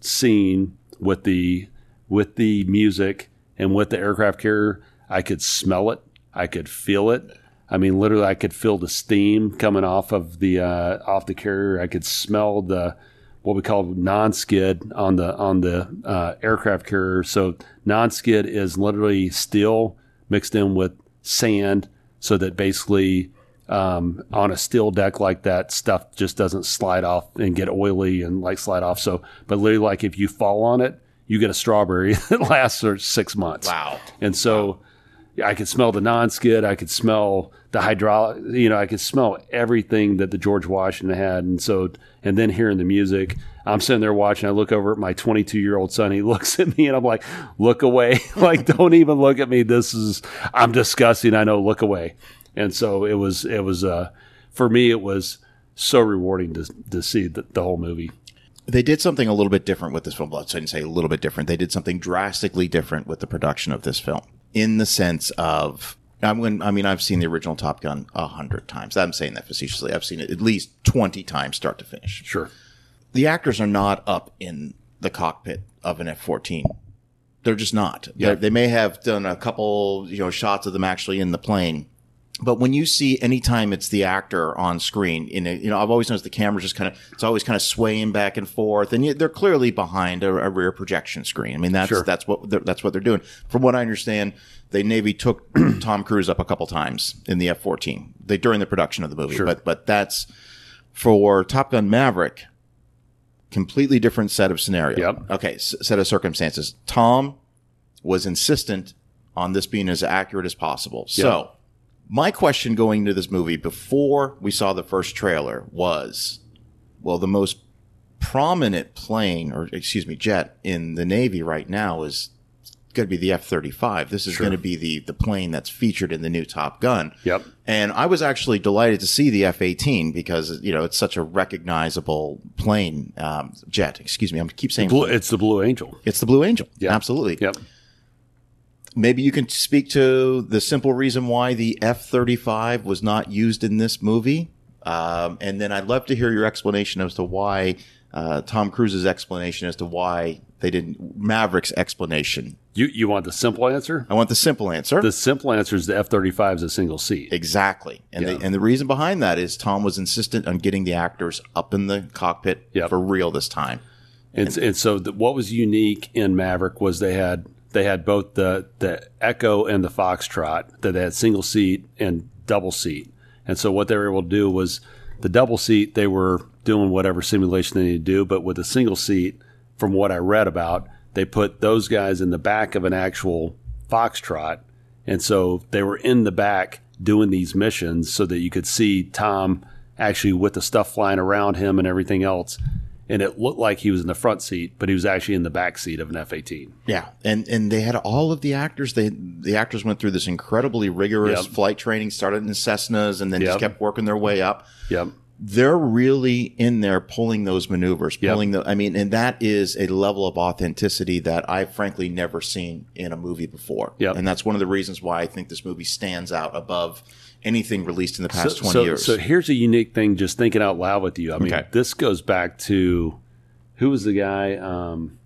scene with the with the music and with the aircraft carrier, I could smell it, I could feel it. I mean, literally, I could feel the steam coming off of the uh, off the carrier. I could smell the what we call non-skid on the on the uh, aircraft carrier. So non-skid is literally steel mixed in with sand, so that basically um, on a steel deck like that, stuff just doesn't slide off and get oily and like slide off. So, but literally, like if you fall on it, you get a strawberry that lasts for six months. Wow. And so I could smell the non-skid. I could smell the hydraulic. You know, I could smell everything that the George Washington had. And so, and then hearing the music, I'm sitting there watching. I look over at my 22 year old son. He looks at me, and I'm like, "Look away! like, don't even look at me. This is I'm disgusting. I know. Look away." And so it was. It was. Uh, for me, it was so rewarding to to see the, the whole movie. They did something a little bit different with this film. Let's say a little bit different. They did something drastically different with the production of this film in the sense of I'm when, I mean, I've seen the original Top Gun a hundred times. I'm saying that facetiously. I've seen it at least 20 times start to finish. Sure. The actors are not up in the cockpit of an F-14. They're just not. Yeah. They're- They may have done a couple, you know, shots of them actually in the plane. But when you see anytime it's the actor on screen, in a, you know, I've always noticed the camera's just kind of, it's always kind of swaying back and forth, and they're clearly behind a, a rear projection screen. I mean, that's Sure. that's what they're, that's what they're doing. From what I understand, the Navy took Tom Cruise up a couple times in the F fourteen. They during the production of the movie, Sure. but but that's for Top Gun Maverick. Completely different set of scenario. Yep. Okay, s- set of circumstances. Tom was insistent on this being as accurate as possible. So, my question going into this movie before we saw the first trailer was well, the most prominent plane, or excuse me, jet in the Navy right now is going to be the F 35. This is going to be the, the plane that's featured in the new Top Gun. Yep. And I was actually delighted to see the F 18 because, you know, it's such a recognizable plane, um, jet. Excuse me. I'm keep saying Blue, it's the Blue Angel. it's the Blue Angel. Yeah. Absolutely. Yep. Maybe you can speak to the simple reason why the F 35 was not used in this movie. Um, and then I'd love to hear your explanation as to why, uh, Tom Cruise's explanation as to why they didn't, Maverick's explanation. You you want the simple answer? I want the simple answer. The simple answer is the F thirty five is a single seat. Exactly. And Yeah. the and the reason behind that is Tom was insistent on getting the actors up in the cockpit Yep. for real this time. And, and so the, what was unique in Maverick was they had they had both the the Echo and the Foxtrot that they had single seat and double seat. And so what they were able to do was the double seat they were doing whatever simulation they needed to do, but with the single seat, from what I read about, they put those guys in the back of an actual Foxtrot, and so they were in the back doing these missions so that you could see Tom actually with the stuff flying around him and everything else and it looked like he was in the front seat, but he was actually in the back seat of an F eighteen. Yeah, and and they had all of the actors. They the actors went through this incredibly rigorous Yep. flight training. Started in Cessnas and then just kept working their way up. Yep. They're really in there pulling those maneuvers, Yep. pulling the. I mean, and that is a level of authenticity that I've frankly never seen in a movie before. Yep. and that's one of the reasons why I think this movie stands out above anything released in the past so, twenty so, years. So here's a unique thing. Just thinking out loud with you. I mean, Okay. this goes back to who was the guy um,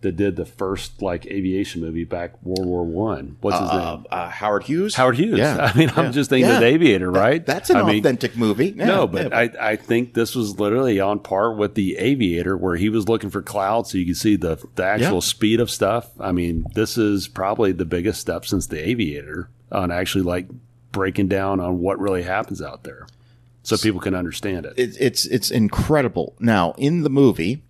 that did the first like aviation movie back World War One. What's his uh, name? uh, Howard Hughes. Howard Hughes. Yeah, I mean, I'm just thinking of Yeah. the Aviator, right? That's an I mean, authentic movie. Yeah, No, but yeah. I, I think this was literally on par with the Aviator, where he was looking for clouds so you could see the the actual Yeah. speed of stuff. I mean, this is probably the biggest step since the Aviator on actually like breaking down on what really happens out there, so people can understand it. it, it's it's incredible. Now in the movie,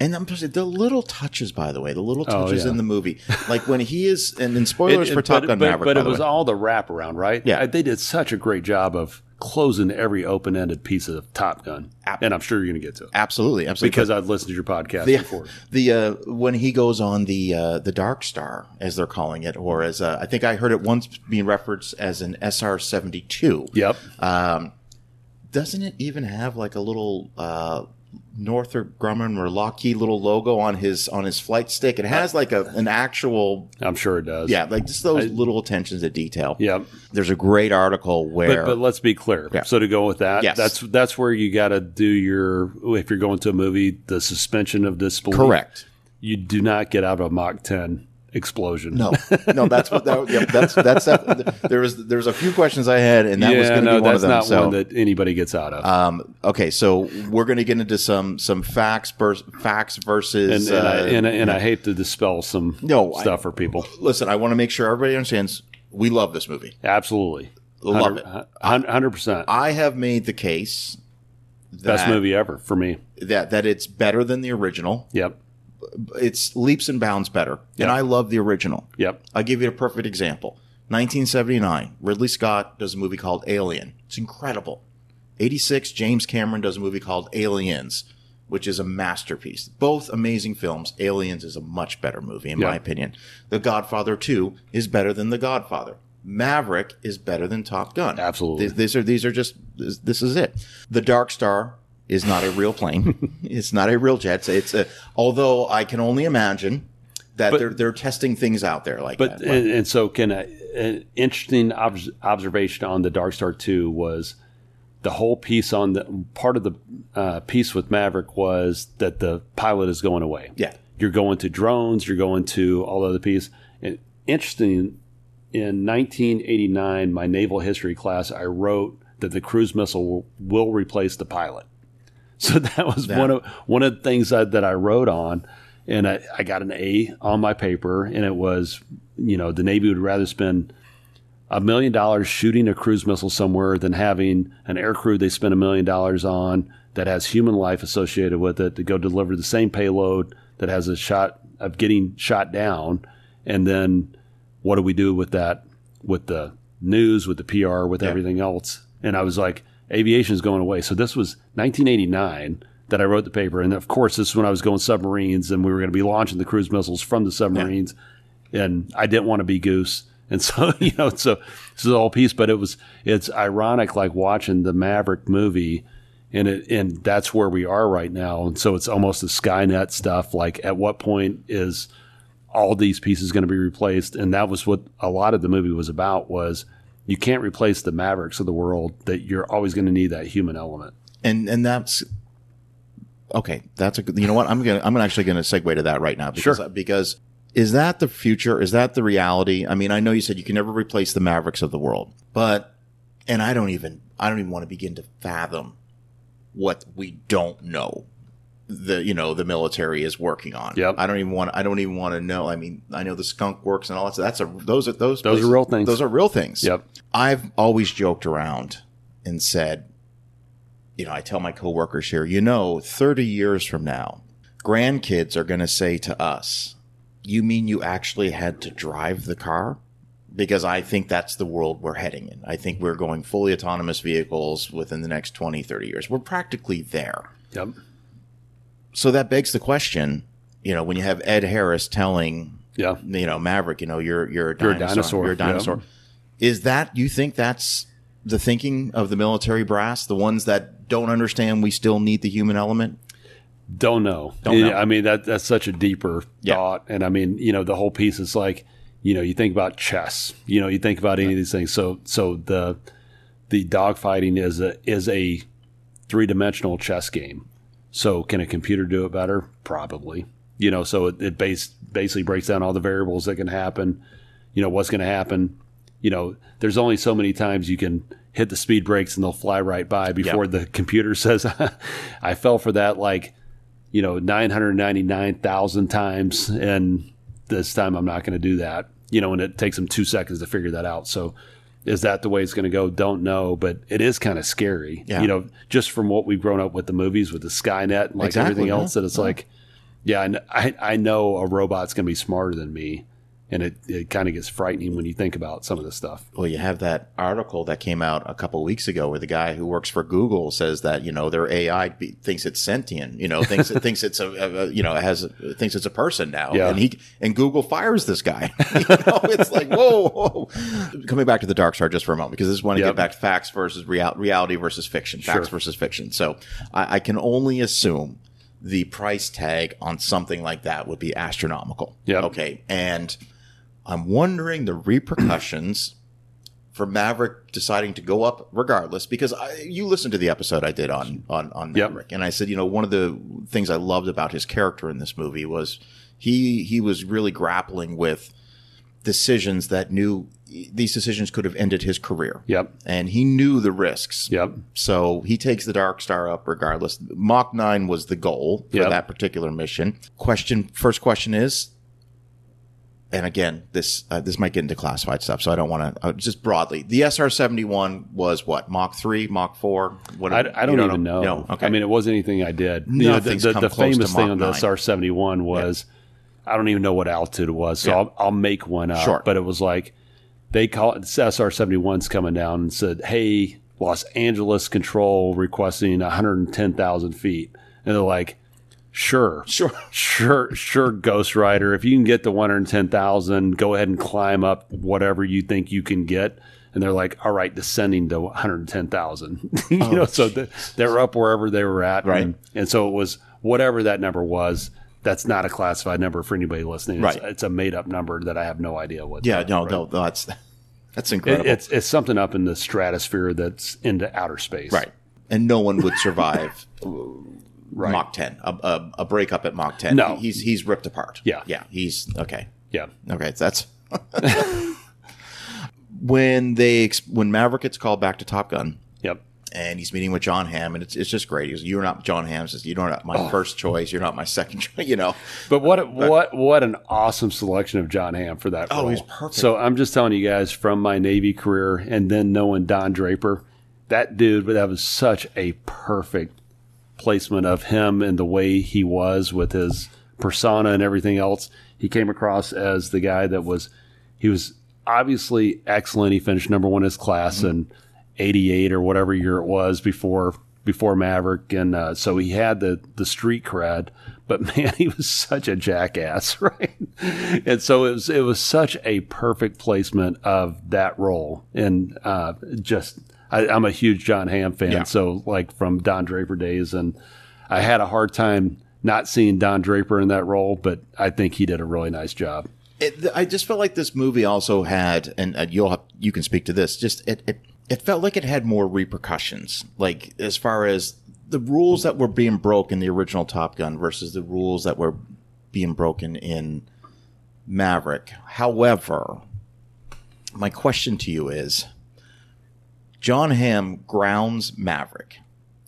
and I'm just the little touches, by the way, the little Oh, touches yeah. in the movie, like when he is, and in spoilers It- for it- Top but, Gun but, Maverick, but it was way. all the wraparound, right? Yeah. They did such a great job of closing every open-ended piece of Top Gun, Ab- and I'm sure you're going to get to it absolutely, absolutely. because I've listened to your podcast the, before. the uh, when he goes on the uh, the Dark Star, as they're calling it, or as uh, I think I heard it once being referenced as an SR seventy two. Yep. Um, doesn't it even have like a little uh, Northrop Grumman or Lockheed little logo on his on his flight stick? It has like a an actual I'm sure it does. yeah, like just those little attentions to detail. Yeah, There's a great article where But, but let's be clear. Yeah. So to go with that, Yes. that's that's where you got to do your if you're going to a movie, the suspension of disbelief. correct. You do not get out of Mach 10 explosion. No, no, that's what that, yeah, that's that's that, there was there was a few questions I had, and that yeah, was going to no, be one of them. not so, one that anybody gets out of. um, okay, so we're going to get into some some facts vers- facts versus. and, I, uh, and, I- and I hate to dispel some No, I- stuff for people. listen, I want to make sure everybody understands. We love this movie. Absolutely. Love it. 100%. I have made the case that, Best movie ever for me. that that it's better than the original, Yep. It's leaps and bounds better. And I love the original. Yep. I'll give you a perfect example. 1979, Ridley Scott does a movie called Alien. It's incredible. 86, James Cameron does a movie called Aliens, which is a masterpiece. Both amazing films. Aliens is a much better movie, in my opinion. The Godfather 2 is better than The Godfather. Maverick is better than Top Gun. Absolutely. These, these are these are just this, this is it. The Dark Star is not a real plane. it's not a real jet. It's a, although I can only imagine that But- they're they're testing things out there like But that. and, and so, can I, an interesting obs- observation on the Dark Star Two was the whole piece on the part of the uh, piece with Maverick was that the pilot is going away. Yeah. you're going to drones, you're going to all the other piece. And interesting, in 1989, my naval history class, I wrote that the cruise missile will, will replace the pilot. So that was one of one of the things that, that I wrote on, and I, I got an A on my paper, and it was, you know, the Navy would rather spend a million dollars shooting a cruise missile somewhere than having an air crew they spend a million dollars on that has human life associated with it to go deliver the same payload that has a shot of getting shot down, and then what do we do with that with the news, with the PR, with everything else? And I was like, aviation is going away. So this was 1989 that I wrote the paper, and of course, this is when I was going submarines, and we were going to be launching the cruise missiles from the submarines, and I didn't want to be goose. And so, you know, so this is all piece, but it was, it's ironic, like watching the Maverick movie and it, and that's where we are right now. And so it's almost the Skynet stuff. Like at what point is all these pieces going to be replaced? And that was what a lot of the movie was about was you can't replace the Mavericks of the world that you're always going to need that human element. and and that's okay. That's a good. You know what? I'm gonna I'm actually gonna segue to that right now because Sure. because is that the future? Is that the reality? I mean, I know you said you can never replace the Mavericks of the world, but and I don't even I don't even want to begin to fathom what we don't know. The you know the military is working on. Yep. I don't even want I don't even want to know. I mean I know the skunk works and all that. stuff. That's a those are those Those are real things. Those are real things. Yep. I've always joked around and said, you know, I tell my coworkers here, you know, 30 years from now, grandkids are going to say to us, you mean you actually had to drive the car? Because I think that's the world we're heading in. I think we're going fully autonomous vehicles within the next 20, 30 years. We're practically there. Yep. So that begs the question, you know, when you have Ed Harris telling Yeah. you know, Maverick, you know, you're you're a You're a dinosaur. dinosaur, You're a dinosaur. Is that you think that's the thinking of the military brass, the ones that don't understand we still need the human element? Don't know. Don't know. I mean, that that's such a deeper Yeah. thought. And I mean, you know, the whole piece is like, you know, you think about chess, you know, you think about any of these things. So, so the, the dogfighting is a, is a three dimensional chess game. So can a computer do it better? Probably. You know, so it, it base, basically breaks down all the variables that can happen. You know, what's going to happen. You know, there's only so many times you can hit the speed brakes and they'll fly right by before the computer says, I fell for that like, you know, 999,000 times. And this time I'm not going to do that, you know, and it takes them two seconds to figure that out. So is that the way it's going to go? Don't know, but it is kind of scary, Yeah. you know, just from what we've grown up with the movies with the Skynet and like Exactly, everything yeah. else that it's like, yeah, I, I know a robot's going to be smarter than me. And it, it kind of gets frightening when you think about some of this stuff. Well, you have that article that came out a couple weeks ago where the guy who works for Google says that you know their AI be, thinks it's sentient, you know, thinks it thinks it's a, a, you know has thinks it's a person now, Yeah. and he and Google fires this guy. you know, it's like whoa, whoa. Coming back to the dark star just for a moment because this is want to Yep. get back to facts versus real, reality versus fiction, facts Sure. versus fiction. So I, I can only assume the price tag on something like that would be astronomical. Yeah. Okay, and I'm wondering the repercussions for Maverick deciding to go up regardless because I, you listened to the episode I did on on on Yep. Maverick and I said you know one of the things I loved about his character in this movie was he he was really grappling with decisions that knew these decisions could have ended his career. Yep. And he knew the risks. Yep. So he takes the Dark Star up regardless. Mach 9 was the goal for Yep. that particular mission. Question first question is and again, this uh, this might get into classified stuff, so I don't want to uh, just broadly. The SR seventy one was what Mach three, Mach four. What I, I don't you even know. No, okay. I mean, it wasn't anything I did. You know, the Nothing's the, the famous thing on the SR seventy one was I don't even know what altitude it was, so Yeah. I'll, I'll make one up. Sure. But it was like they call it SR seventy one's coming down and said, "Hey, Los Angeles Control requesting one hundred and ten thousand feet," and they're like. Sure, Sure. sure, sure. Ghost Rider, if you can get the one hundred ten thousand, go ahead and climb up whatever you think you can get. And they're like, all right, descending to one hundred ten thousand. you oh, know, so th- they're up wherever they were at, Oh, Right. And, and so it was whatever that number was. That's not a classified number for anybody listening. It's, Right. it's a made up number that I have no idea what. yeah, that- no, right. no, that's that's It- incredible, it's it's something up in the stratosphere that's into outer space. right? And no one would survive Right. Mach ten, a, a, a breakup at Mach ten. No. he's he's ripped apart. Yeah. yeah, he's okay. Yeah. Okay, that's when they when Maverick gets called back to Top Gun. Yep. and he's meeting with John Hamm, and it's, it's just great. He goes, "You're not John Hamm. Says, You're not my Oh. first choice. You're not my second choice. You know, But what what what an awesome selection of John Hamm for that Oh, role. he's perfect. So I'm just telling you guys from my Navy career and then knowing Don Draper, that dude that was such a perfect placement of him and the way he was with his persona and everything else. He came across as the guy that was he was obviously excellent. He finished number one in his class in '88 or whatever year it was before before Maverick, and uh, so he had the the street cred. But man, he was such a jackass, right? and so it was it was such a perfect placement of that role, and uh, just I, I'm a huge John Hamm fan, Yeah. so like from Don Draper days, and I had a hard time not seeing Don Draper in that role, but I think he did a really nice job. it, I just felt like this movie also had, and uh, you'll have, you can speak to this. Just it, it it felt like it had more repercussions, like as far as the rules that were being broken in the original Top Gun versus the rules that were being broken in Maverick. However, my question to you is John Hamm grounds Maverick.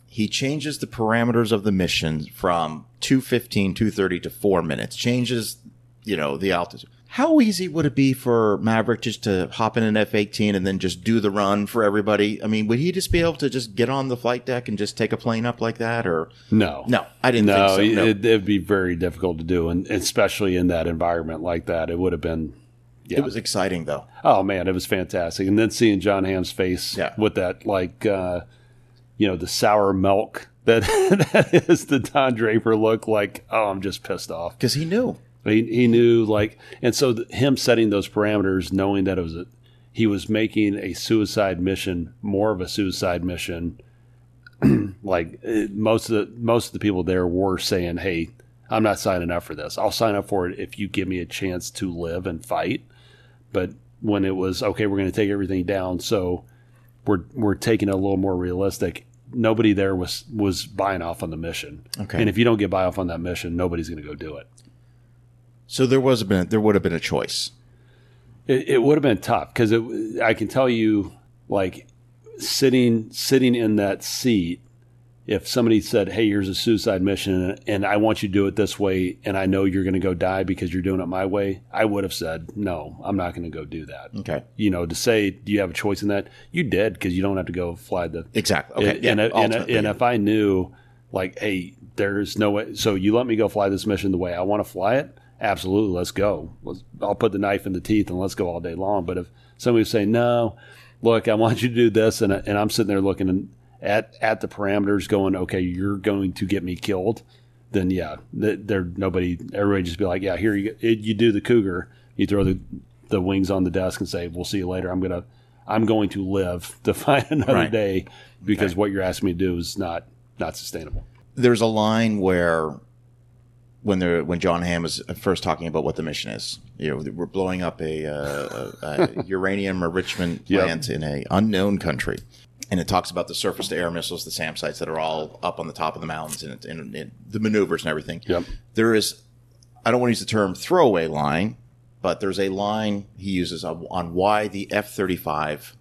He changes the parameters of the mission from 215, 230 to four minutes, changes, you know, the altitude. How easy would it be for Maverick just to hop in an F 18 and then just do the run for everybody? I mean, would he just be able to just get on the flight deck and just take a plane up like that? Or, No, no, I didn't no, think so. No. It, it'd be very difficult to do, and especially in that environment like that, it would have been. Yeah. It was exciting though. Oh man, it was fantastic, and then seeing John Hamm's face Yeah. with that, like, uh, you know, the sour milk that that is the Don Draper look. Like, oh, I'm just pissed off. Because he knew. He, he knew like, and so th- him setting those parameters, knowing that it was a, he was making a suicide mission more of a suicide mission. like it, most of the most of the people there were saying, "Hey, I'm not signing up for this. I'll sign up for it if you give me a chance to live and fight." But when it was okay, we're going to take everything down, so we're we're taking it a little more realistic. Nobody there was was buying off on the mission. Okay. And if you don't get buy off on that mission, nobody's going to go do it. So there was a been there would have been a choice. It, it would have been tough because I can tell you, like sitting sitting in that seat, if somebody said, "Hey, here's a suicide mission, and I want you to do it this way, and I know you're going to go die because you're doing it my way," I would have said, "No, I'm not going to go do that." Okay. You know, to say, "Do you have a choice in that?" You did because you don't have to go fly the Exactly. Okay. and, yeah, and, and, and if I knew, like, hey, there's no way, so you let me go fly this mission the way I want to fly it, absolutely, let's go. Let's, I'll put the knife in the teeth and let's go all day long. But if somebody was saying, no, look, I want you to do this, and, and I'm sitting there looking at at the parameters, going, okay, you're going to get me killed, then yeah, there nobody, everybody just be like, yeah, here you go. You do the cougar, you throw the the wings on the desk and say, we'll see you later. I'm gonna. I'm going to live to find another Right. day because what you're asking me to do is not not sustainable. there's a line where when they're when John Hamm is first talking about what the mission is, you know, we're blowing up a, uh, a, uranium enrichment Yep. plant in a unknown country, and it talks about the surface to air missiles, the SAM sites that are all up on the top of the mountains, and, and, and the maneuvers and everything. Yep. There is, I don't want to use the term throwaway line, but there's a line he uses on, on why the F thirty five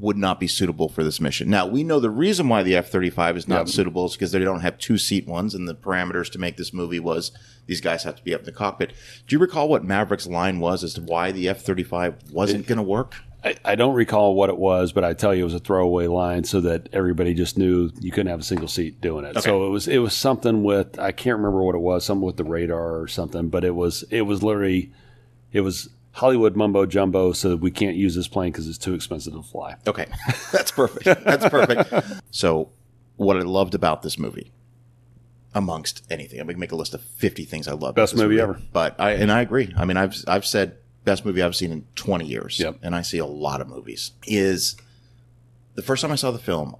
would not be suitable for this mission. Now, we know the reason why the F 35 is not Yep. suitable is because they don't have two seat ones, and the parameters to make this movie was these guys have to be up in the cockpit. Do you recall what Maverick's line was as to why the F 35 wasn't going to work? I, I don't recall what it was, but I tell you it was a throwaway line so that everybody just knew you couldn't have a single seat doing it. So it was it was something with I can't remember what it was, something with the radar or something, but it was it was literally it was Hollywood mumbo jumbo so we can't use this plane because it's too expensive to fly. Okay, that's perfect. That's perfect. so, what I loved about this movie, amongst anything, I'm gonna make a list of 50 things I love. Best this movie ever. But I and I agree. I mean, I've I've said best movie I've seen in 20 years. Yep. And I see a lot of movies. Is the first time I saw the film,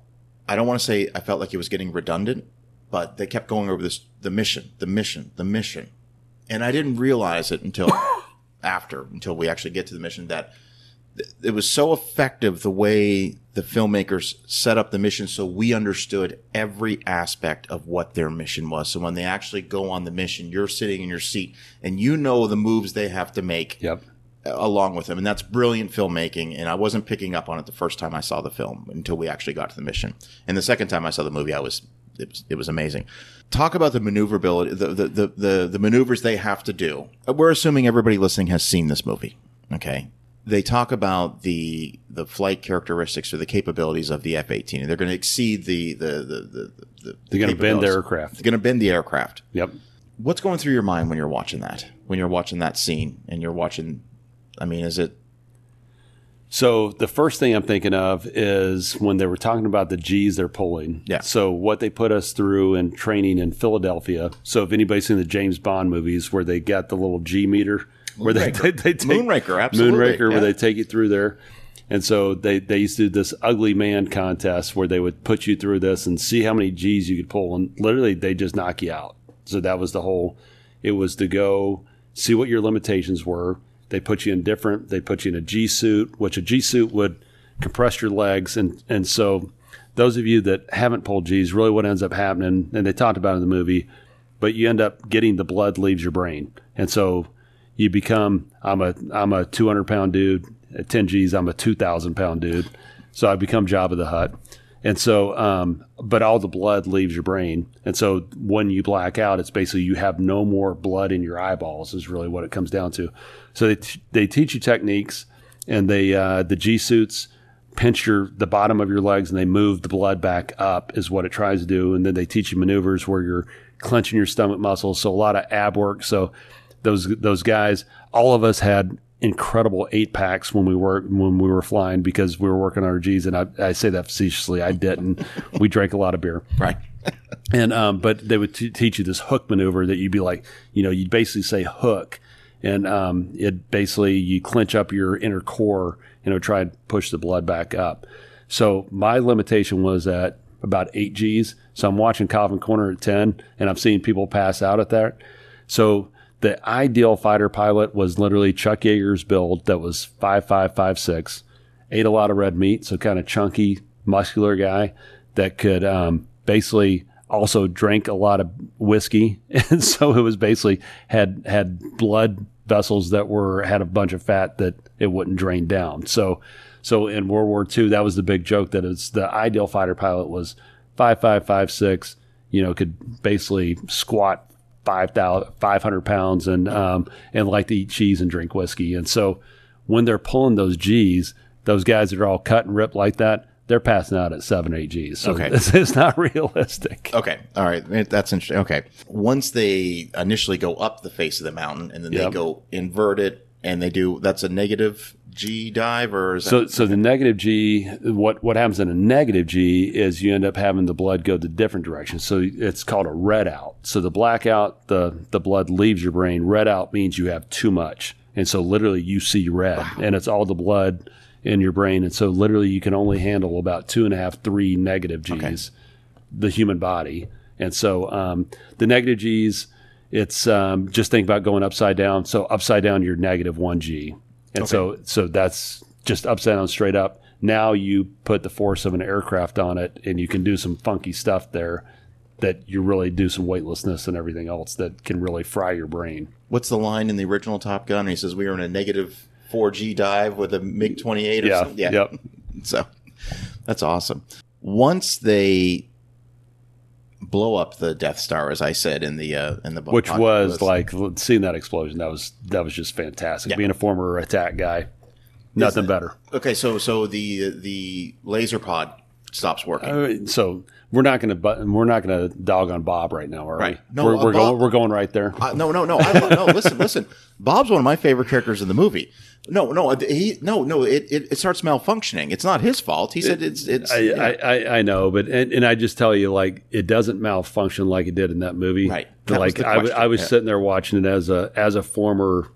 I don't want to say I felt like it was getting redundant, but they kept going over this the mission, the mission, the mission, and I didn't realize it until after, until we actually get to the mission that it was so effective the way the filmmakers set up the mission so we understood every aspect of what their mission was. So when they actually go on the mission, you're sitting in your seat and you know the moves they have to make Yep. Along with him. And that's brilliant filmmaking. And I wasn't picking up on it the first time I saw the film until we actually got to the mission. And the second time I saw the movie, I was it was, it was amazing. Talk about the maneuverability, the, the, the, the, the maneuvers they have to do. We're assuming everybody listening has seen this movie. Okay. They talk about the the flight characteristics or the capabilities of the F eighteen, and they're going to exceed the the the the. the They're going to bend the aircraft. They're going to bend the aircraft Yep. what's going through your mind when you're watching that? When you're watching that scene and you're watching, I mean, is it So the first thing I'm thinking of is when they were talking about the G's they're pulling. Yeah. So what they put us through in training in Philadelphia. So if anybody's seen the James Bond movies where they got the little G meter where they, they, they take Moonraker, absolutely, Moonraker yeah. where they take you through there. And so they, they used to do this ugly man contest where they would put you through this and see how many G's you could pull. And literally they just knock you out. So that was the whole, it was to go see what your limitations were. They put you in different, they put you in a G suit, which a G suit would compress your legs. And, and so those of you that haven't pulled G's, really what ends up happening, and they talked about in the movie, but you end up getting the blood leaves your brain. And so you become, I'm a, I'm a 200 pound dude at 10 G's. I'm a 2000 pound dude. So I become Jabba the Hutt. And so, um, but all the blood leaves your brain. And so when you black out, it's basically you have no more blood in your eyeballs is really what it comes down to. So they, t- they teach you techniques and they, uh, the G suits pinch your, the bottom of your legs and they move the blood back up is what it tries to do. And then they teach you maneuvers where you're clenching your stomach muscles. So a lot of ab work. So those, those guys, all of us had incredible eight packs when we were when we were flying because we were working on our G's and I, I say that facetiously I didn't we drank a lot of beer right? and um, but they would t- teach you this hook maneuver that you'd be like, you know, you'd basically say hook, and um, it basically you clench up your inner core it would try and push the blood back up. So my limitation was at about eight G's. So I'm watching Calvin Corner at ten, and I'm seeing people pass out at that. So the ideal fighter pilot was literally Chuck Yeager's build that was five five five six ate a lot of red meat, so kind of chunky, muscular guy that could um, basically also drank a lot of whiskey, and so it was basically had had blood vessels that were had a bunch of fat that it wouldn't drain down. So so in World War II, that was the big joke that it's the ideal fighter pilot was five five five six, you know, could basically squat 5,000 500 pounds and um, and like to eat cheese and drink whiskey. And so when they're pulling those G's, those guys that are all cut and ripped like that, they're passing out at seven, eight G's. So Okay. this is not realistic. Okay, all right, that's interesting. Okay, once they initially go up the face of the mountain and then they go invert it and they do that's a negative G dive or is that, So, so the negative G, what what happens in a negative G is you end up having the blood go the different direction. So it's called a red out. So the blackout, the the blood leaves your brain. Red out means you have too much, and so literally you see red, and it's all the blood in your brain, and so literally you can only handle about two and a half, three negative G's, the human body, and so um, the negative G's. It's um, just think about going upside down. So upside down, you're negative one G, and so so that's just upside down, straight up. Now you put the force of an aircraft on it, and you can do some funky stuff there that you really do some weightlessness and everything else that can really fry your brain. what's the line in the original Top Gun? He says we are in a negative four G dive with a MiG twenty eight or Yeah, something. Yeah, yep. So That's awesome. Once they blow up the Death Star, as I said in the uh, in the book, which was like seeing that explosion. That was that was just fantastic. Yeah. Being a former attack guy, nothing better. okay. So so the the laser pod stops working. Uh, so we're not going to we're not going to dog on Bob right now, are Right. we? No, we're, uh, we're Bob- going we're going right there. Uh, no, no, no. I, no, listen, listen. Bob's one of my favorite characters in the movie. No, no, he, no, no. It, it, it starts malfunctioning. It's not his fault. He said it's, it's. I, yeah. I, I, I know, but and, and I just tell you, like it doesn't malfunction like it did in that movie. Right. That was like the I. I was Yeah. sitting there watching it as a as a former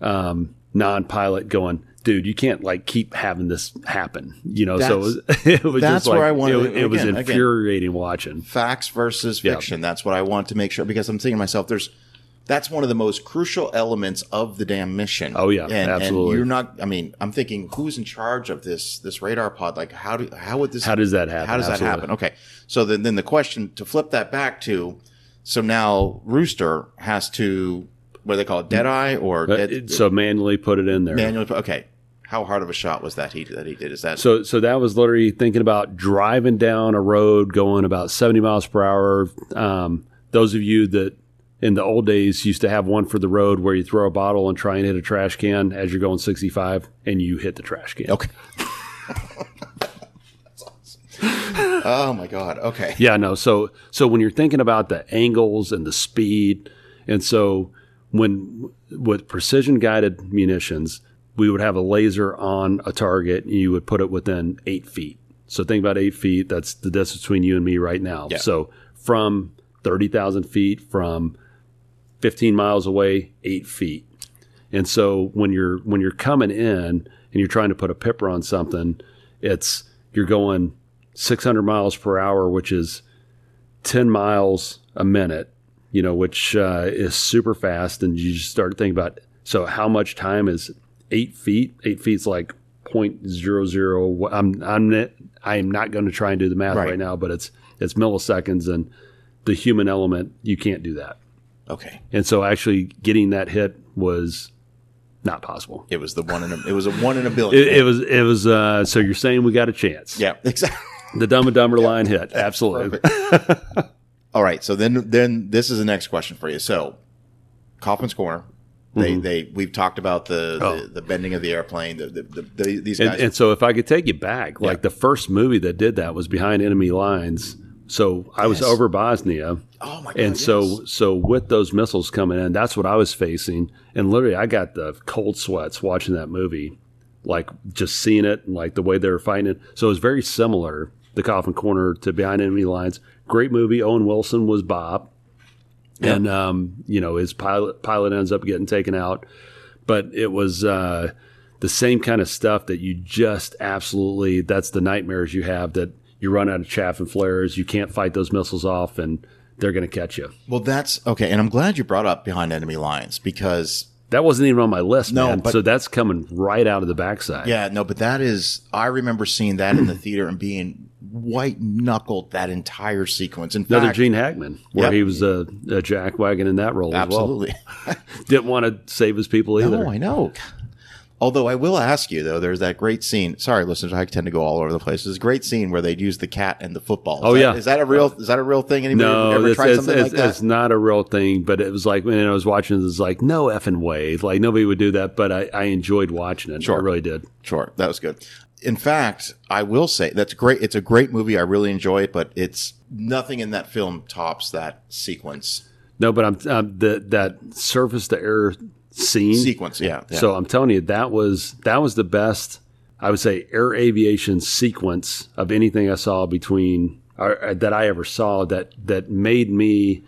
um, non-pilot, going, dude, you can't like keep having this happen. You know, so it was, it was that's just like where I wanted- it, it was again- again. infuriating watching. facts versus Yeah. fiction. That's what I want to make sure because I'm thinking to myself, there's that's one of the most crucial elements of the damn mission. Oh, yeah, and, And absolutely. you're not. I mean, I'm thinking who's in charge of this this radar pod? Like, how do how would this? How does that happen? How does Absolutely. that happen? Okay, so then then the question to flip that back to, so now Rooster has to what do they call it, uh, dead eye or dead, it- so manually put it in there. manually? Okay, how hard of a shot was that he that he did? Is that So, so that was literally thinking about driving down a road going about 70 miles per hour. Um, those of you that in the old days used to have one for the road where you throw a bottle and try and hit a trash can as you're going 65 and you hit the trash can. okay? Awesome. Oh my god. Okay. Yeah, no. So, so when you're thinking about the angles and the speed, and so when with precision guided munitions, we would have a laser on a target and you would put it within eight feet. So think about eight feet. That's the distance between you and me right now. Yeah. So from 30,000 feet, from 15 miles away, eight feet. And so when you're when you're coming in and you're trying to put a pipper on something, it's you're going 600 miles per hour, which is 10 miles a minute, you know, which uh, is super fast. And you just start thinking about so how much time is eight feet? Eight feet's like point zero zero. I'm I'm not, I'm not going to try and do the math Right. right now, but it's it's milliseconds, and the human element you can't do that. Okay. And so actually getting that hit was not possible. It was the one in a, it was a one in a billion. It, it was it was uh, so you're saying we got a chance. yeah, exactly. The Dumb and Dumber line hit. Absolutely. All right, so then then this is the next question for you. So, Coffin's Corner, they they we've talked about the, Mm-hmm. Oh. the the bending of the airplane. The, the, the, the these And, guys. and so if I could take you back, like Yeah. the first movie that did that was Behind Enemy Lines. So I was Yes. over Bosnia. oh my god! And so, yes. so with those missiles coming in, that's what I was facing. And literally, I got the cold sweats watching that movie, like just seeing it and like the way they were fighting it. So it was very similar, the Coffin Corner to Behind Enemy Lines. Great movie. Owen Wilson was Bob, and um, you know his pilot pilot ends up getting taken out, but it was. Uh, the same kind of stuff that you just absolutely that's the nightmares you have that you run out of chaff and flares. You can't fight those missiles off and they're going to catch you. Well, that's okay, and I'm glad you brought up behind enemy lines because that wasn't even on my list No, man. but- so that's coming right out of the backside. Yeah, no, but that is I remember seeing that in the theater and being white knuckled that entire sequence. In another fact, gene hackman where Yep. he was a, a jackwagon in that role absolutely. well didn't want to save his people either No, I know. Although I will ask you though, there's that great scene. Sorry, listeners, I tend to go all over the place. There's a great scene where they'd use the cat and the football. Oh, is Oh, that- yeah. is that a real? Is that a real thing? Anybody No, ever it's, tried it's, something it's, like that? it's not a real thing, but it was like when I was watching it, it's like, no effing way. Like, nobody would do that, but I, I enjoyed watching it. Sure. I really did. Sure, that was good. In fact, I will say that's great. It's a great movie. I really enjoy it, but it's nothing in that film tops that sequence. No, but I'm, um, the, that surface to air scene. Sequence, yeah. yeah. So I'm telling you, that was that was the best. I would say air aviation sequence of anything I saw between or, that I ever saw that that made me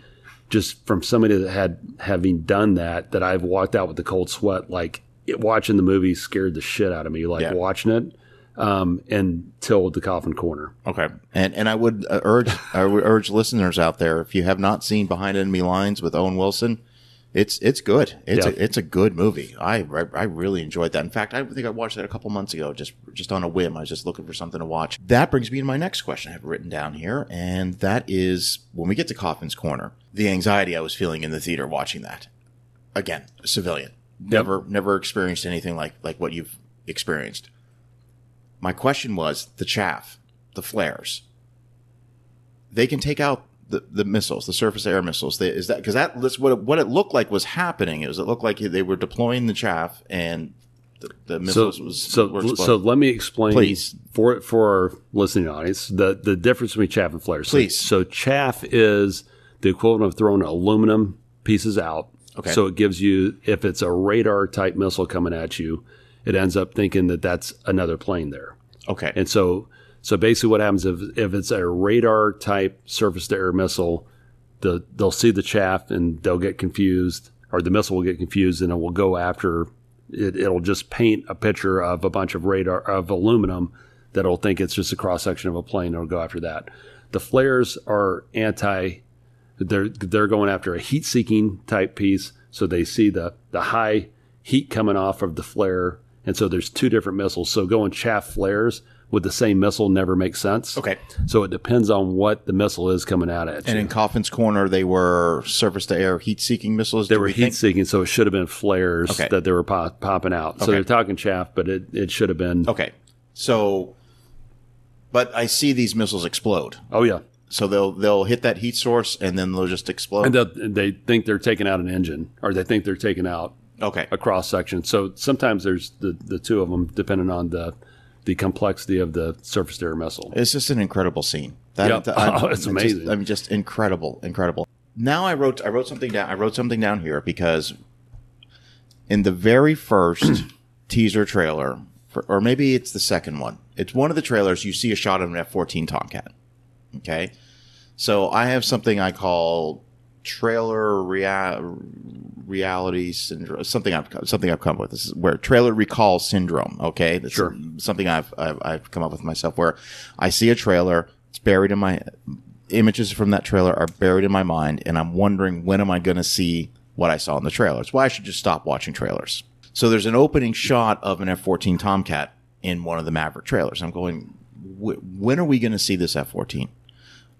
just from somebody that had having done that that I've walked out with the cold sweat like it, watching the movie scared the shit out of me like Yeah. watching it um, until the coffin corner. Okay, and and I would uh, urge I would urge listeners out there if you have not seen Behind Enemy Lines with Owen Wilson, it's it's good. It's Yeah. a it's a good movie. I, I I really enjoyed that. In fact, I think I watched that a couple months ago, just just on a whim. I was just looking for something to watch. That brings me to my next question I have written down here, and that is when we get to Coffin's Corner, the anxiety I was feeling in the theater watching that. Again, civilian, never never experienced anything like like what you've experienced. My question was the chaff, the flares. They can take out the, the missiles, the surface air missiles. They, is that because that that's what it, what it looked like was happening? It was it looked like they were deploying the chaff and the, the So, missiles was so, were so let me explain Please. for for our listening audience the the difference between chaff and flares. So- Please. So, chaff is the equivalent of throwing aluminum pieces out. Okay. So it gives you if it's a radar type missile coming at you, it ends up thinking that that's another plane there. okay, And so, so basically, what happens if if it's a radar type surface to air missile, the they'll see the chaff and they'll get confused, or the missile will get confused, and it will go after. It, it'll just paint a picture of a bunch of radar of aluminum that'll think it's just a cross section of a plane. and It'll go after that. The flares are anti. They're they're going after a heat seeking type piece, so they see the the high heat coming off of the flare, and so there's two different missiles. So going chaff flares with the same missile never makes sense. okay. So it depends on what the missile is coming out at And you. in Coffin's Corner, they were surface to air heat seeking missiles. they were we heat seeking, so it should have been flares Okay. that they were pop, popping out. So Okay. they're talking chaff, but it, it should have been. Okay, so, but I see these missiles explode. Oh yeah, So they'll they'll hit that heat source and then they'll just explode. and they, they think they're taking out an engine, or they think they're taking out okay, a cross section. So sometimes there's the, the two of them, depending on the the complexity of the surface to air missile. it's just an incredible scene. That, Yep. that- I'm- Oh, it's just- amazing. I mean, just incredible, incredible. Now I wrote I wrote something down. I wrote something down here because in the very first teaser trailer, for, or maybe it's the second one. It's one of the trailers. You see a shot of an F fourteen Tomcat. Okay, so I have something I call trailer rea- reality syndrome. Something I've something I've come up with. This is where trailer recall syndrome. Okay, That's Sure. Something I've, I've I've come up with myself where I see a trailer. It's buried in my images from that trailer are buried in my mind, and I'm wondering when am I going to see what I saw in the trailers? Why I should just stop watching trailers. So there's an opening shot of an F-14 Tomcat in one of the Maverick trailers. I'm going, when are we going to see this F-14?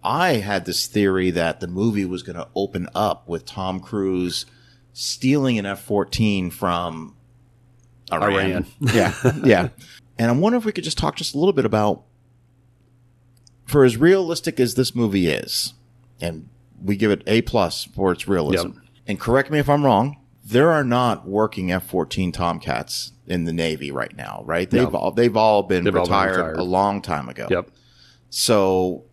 I had this theory that the movie was going to open up with Tom Cruise stealing an F-14 from Iran. Iran. yeah, yeah. And I wonder if we could just talk just a little bit about, for as realistic as this movie is, and we give it A plus for its realism. Yep. And correct me if I'm wrong. There are not working F-14 Tomcats in the Navy right now, right? They've No. all they've all been, They've all been retired, retired. a long time ago. Yep. So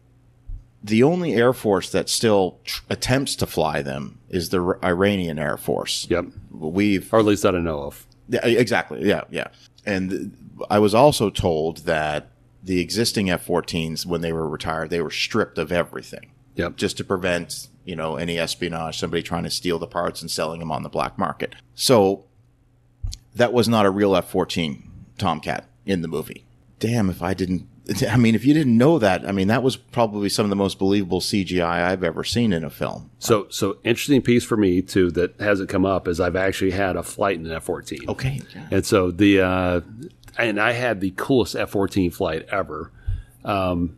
the only Air Force that still tr- attempts to fly them is the R- Iranian Air Force. Yep. We've Or at least that I know of. yeah, exactly. Yeah, yeah. And th- I was also told that the existing F-14s, when they were retired, they were stripped of everything Yep. just to prevent you know any espionage, somebody trying to steal the parts and selling them on the black market. So that was not a real F-14 Tomcat in the movie. Damn, if I didn't. I mean, if you didn't know that, I mean, that was probably some of the most believable CGI I've ever seen in a film. So, so interesting piece for me too that hasn't come up is I've actually had a flight in an F fourteen. Okay. And so the uh, and I had the coolest F fourteen flight ever. Um,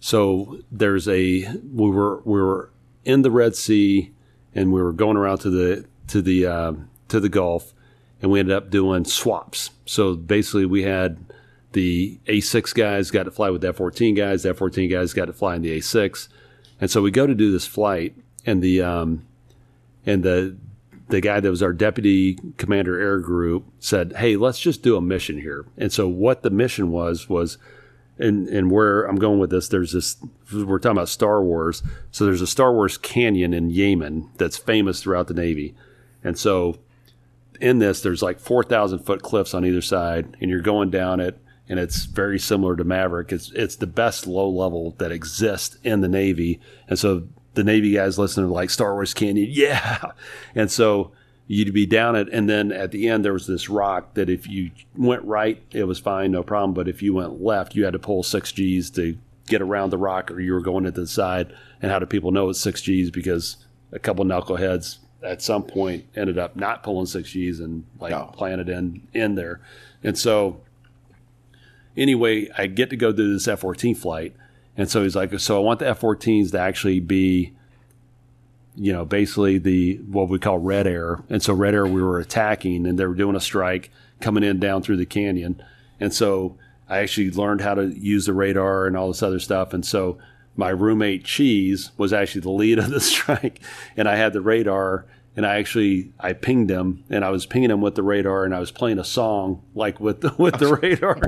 so there's a we were we were in the Red Sea and we were going around to the to the uh, to the Gulf and we ended up doing swaps. So basically we had the A6 guys got to fly with the F14 guys, the F14 guys got to fly in the A6. And so we go to do this flight and the um, and the the guy that was our deputy commander air group said, "Hey, let's just do a mission here." And so what the mission was was and and where I'm going with this, there's this. We're talking about Star Wars, so there's a Star Wars canyon in Yemen that's famous throughout the Navy, and so in this, there's like four thousand foot cliffs on either side, and you're going down it, and it's very similar to Maverick. It's it's the best low level that exists in the Navy, and so the Navy guys listen to like Star Wars Canyon, yeah, and so you'd be down it, and then at the end there was this rock that if you went right, it was fine, no problem, but if you went left, you had to pull six G's to get around the rock, or you were going to the side. And how do people know it's six G's? Because a couple knuckleheads at some point ended up not pulling six G's and like Oh. planted in in there, and so anyway, I get to go do this F fourteen flight, and so he's like, so I want the F 14s to actually be, you know, basically the what we call red air, and so red air we were attacking, and they were doing a strike coming in down through the canyon, and so I actually learned how to use the radar and all this other stuff. And so my roommate Cheese was actually the lead of the strike, and I had the radar. And I actually I pinged him, and I was pinging him with the radar, and I was playing a song like with the, with the radar,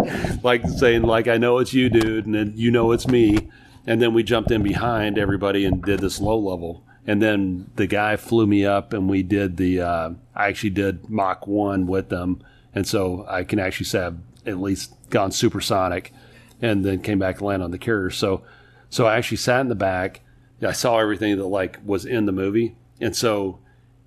like saying like I know it's you, dude, and then you know it's me. And then we jumped in behind everybody and did this low level. And then the guy flew me up, and we did the. Uh, I actually did Mach one with them, and so I can actually say I've at least gone supersonic, and then came back and landed on the carrier. So, so I actually sat in the back. I saw everything that like was in the movie, and so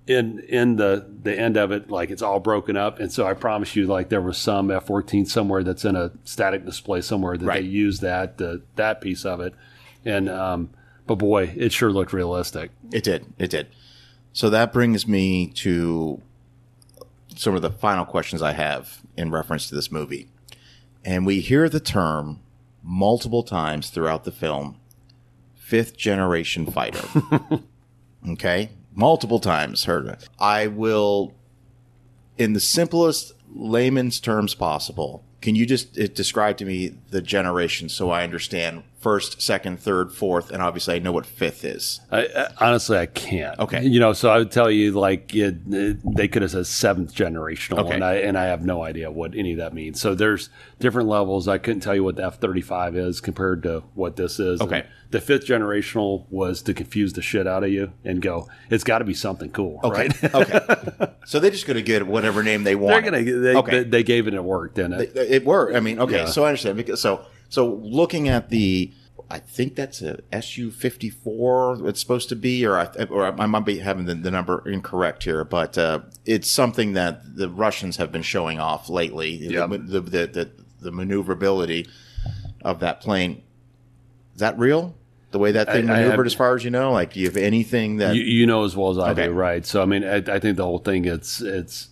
in in the the end of it, like it's all broken up. And so I promise you, like there was some F fourteen somewhere that's in a static display somewhere that Right. they used that that piece of it, and um, but boy, it sure looked realistic. It did. It did. So that brings me to some of the final questions I have in reference to this movie. And we hear the term multiple times throughout the film fifth generation fighter. okay? Multiple times heard it. I will, in the simplest layman's terms possible, can you just describe to me the generation so I understand first, second, third, fourth, and obviously I know what fifth is? I, I, honestly, I can't. Okay. you know, so I would tell you like it, it- they could have said seventh generational, Okay. and I and I have no idea what any of that means. So there's different levels. I couldn't tell you what the F thirty five is compared to what this is. Okay. And the fifth generational was to confuse the shit out of you and go, it's got to be something cool, Okay. right? okay. So they just going to get whatever name they want. They're gonna they, Okay. they, they gave it and it worked, didn't it? It, it worked. I mean, okay. Yeah. So I understand. Because so so looking at the, I think that's a SU fifty four. It's supposed to be, or I, or I might be having the, the number incorrect here, but uh, it's something that the Russians have been showing off lately. Yep. The, the, the, the maneuverability of that plane. Is that real? The way that thing I- I have- maneuvered, as far as you know, like, do you have anything that? you, you know as well as I Okay. do, right? So I mean, I, I think the whole thing it's it's.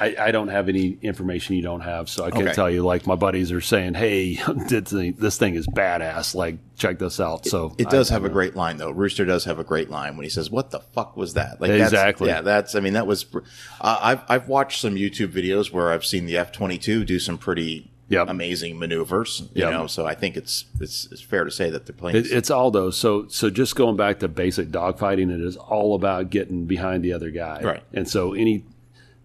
I, I don't have any information you don't have, so I can't Okay. tell you. Like my buddies are saying, "Hey, this thing, is badass. Like check this out." So It does I- have a great line though. Rooster does have a great line when he says, "What the fuck was that?" Like that's- Exactly. yeah, that's. I mean, that was. Uh, I've I've watched some YouTube videos where I've seen the F twenty two do some pretty Yep. amazing maneuvers. You Yep. know, so I think it's it's it's fair to say that the plane. It, it's all those. So so just going back to basic dogfighting, it is all about getting behind the other guy. Right. And so any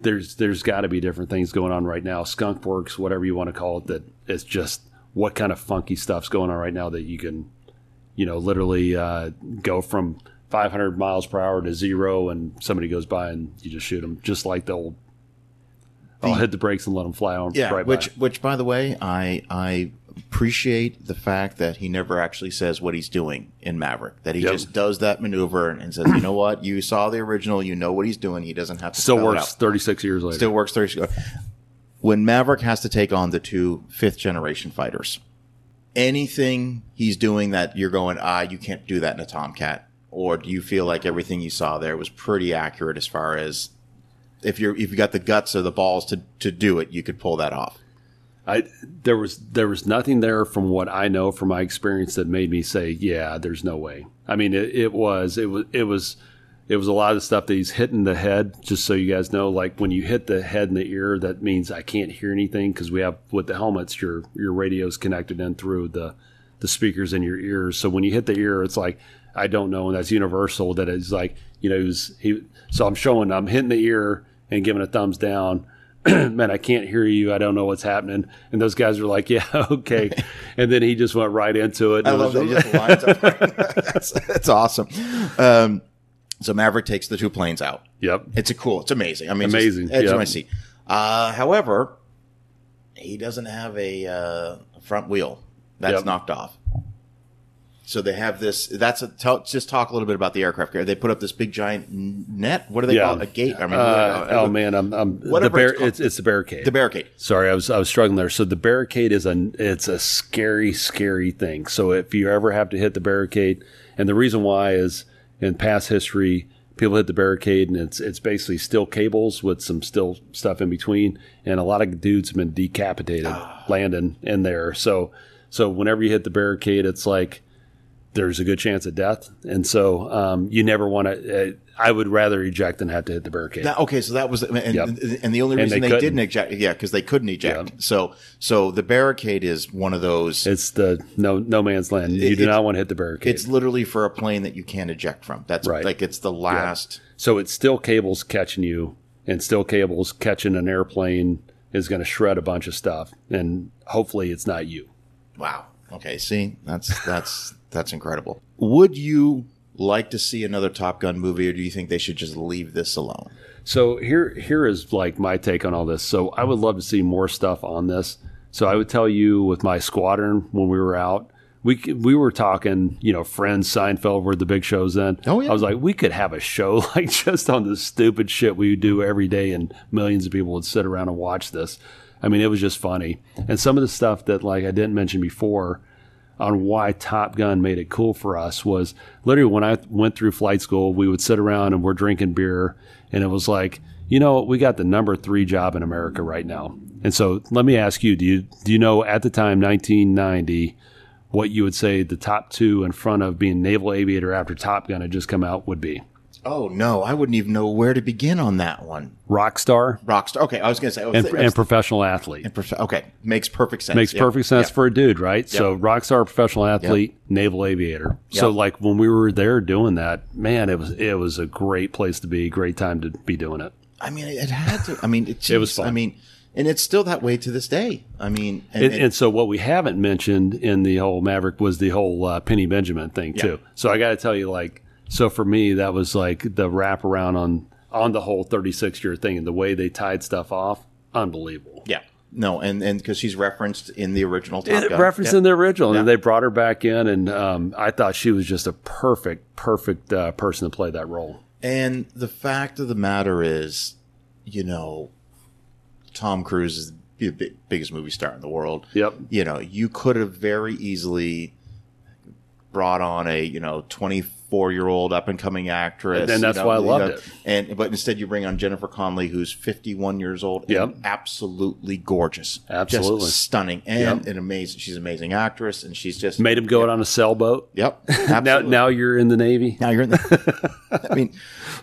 there's there's got to be different things going on right now. Skunk works, whatever you want to call it. That it's just what kind of funky stuff's going on right now that you can, you know, literally uh, go from 500 miles per hour to zero, and somebody goes by and you just shoot them, just like the old. I'll hit the brakes and let them fly on. yeah, right which by. which by the way, I I appreciate the fact that he never actually says what he's doing in Maverick. That he Yep. just does that maneuver and, and says, "You know what? You saw the original. You know what he's doing. He doesn't have to still works out. 36 years later. Still works 30 When Maverick has to take on the two fifth generation fighters, anything he's doing that you're going, ah, you can't do that in a Tomcat? Or do you feel like everything you saw there was pretty accurate as far as if you're if you got the guts or the balls to, to do it, you could pull that off? I there was there was nothing there from what I know from my experience that made me say, yeah, there's no way. I mean, it, it was it was it was it was a lot of stuff that he's hitting the head. Just so you guys know, like when you hit the head and the ear, that means I can't hear anything because we have with the helmets, your your radio's connected in through the the speakers in your ears. So when you hit the ear, it's like I don't know, and that's universal. That it's like you know, he was, he. So I'm showing, I'm hitting the ear and giving a thumbs down. Man, I can't hear you. I don't know what's happening. And those guys were like, "Yeah, okay." and then he just went right into it. I it love that was- he just lines up. that's, that's awesome. Um, so Maverick takes the two planes out. Yep. It's a cool. It's amazing. I mean, Amazing, It's edge yep. of my seat. Uh, however, he doesn't have a uh, front wheel. That's Yep. knocked off. So they have this. That's a. Tell, just talk a little bit about the aircraft carrier. They put up this big giant net. What do they Yeah. call it? A gate? I mean, Uh, oh man, I'm, I'm the bar- it's it's, it's the barricade. the barricade. Sorry, I was I was struggling there. So the barricade is a it's a scary scary thing. So if you ever have to hit the barricade, and the reason why is in past history, people hit the barricade and it's it's basically steel cables with some steel stuff in between, and a lot of dudes have been decapitated landing in there. So so whenever you hit the barricade, it's like there's a good chance of death, and so um, you never want to. Uh, I would rather eject than have to hit the barricade. That, okay, so that was and, Yep. and the only reason they they, didn't eject, yeah, because they couldn't eject. Yeah. So so the barricade is one of those. it's the no no man's land. You It- do not want to hit the barricade. It's literally for a plane that you can't eject from. That's Right. like it's the last. So it's still cables catching you, and still cables catching an airplane is going to shred a bunch of stuff, and hopefully it's not you. Wow. Okay. See, that's that's that's incredible. Would you like to see another Top Gun movie, or do you think they should just leave this alone? So here here is like my take on all this. So I would love to see more stuff on this. So I would tell you with my squadron when we were out, we we were talking, you know, friends Seinfeld were the big shows then. Oh, yeah. I was like, we could have a show like just on the stupid shit we do every day, and millions of people would sit around and watch this. I mean, it was just funny. And some of the stuff that like I didn't mention before on why Top Gun made it cool for us was literally when I went through flight school, we would sit around and we're drinking beer, and it was like, you know, we got the number three job in America right now. And so let me ask you, do you do you know at the time, 1990, what you would say the top two in front of being naval aviator after Top Gun had just come out would be? Oh no, I wouldn't even know where to begin on that one. Rock star Rockstar. Okay, I was going to say. Was and, was professional athlete. And prof- okay, makes perfect sense. Makes Yep. perfect sense Yep. for a dude, right? So rock star, professional athlete, naval aviator. So like when we were there doing that, man, it was it was a great place to be, great time to be doing it. I mean, it had to. I mean, it, It was fun. I mean, and it's still that way to this day. I mean, and, And, and- and so what we haven't mentioned in the whole Maverick was the whole uh, Penny Benjamin thing too. So I got to tell you, like, so for me that was like the wraparound on on the whole 36 year thing and the way they tied stuff off, unbelievable. yeah, no, and and because she's referenced in the original Top It Gun. referenced Yeah. in the original, Yeah. and they brought her back in, and um, I thought she was just a perfect, perfect uh, person to play that role. And the fact of the matter is, you know, Tom Cruise is the big, biggest movie star in the world. Yep. You know, you could have very easily brought on a you know twenty four year old up and coming actress, And that's you know, why I loved know, it. And but instead you bring on Jennifer Connelly, who's fifty one years old, and absolutely gorgeous, Absolutely. just stunning, and Yep. an amazing. She's an amazing actress, and she's just Made him go out on a sailboat. Yep, Now, now you're in the Navy. now you're in the. I mean,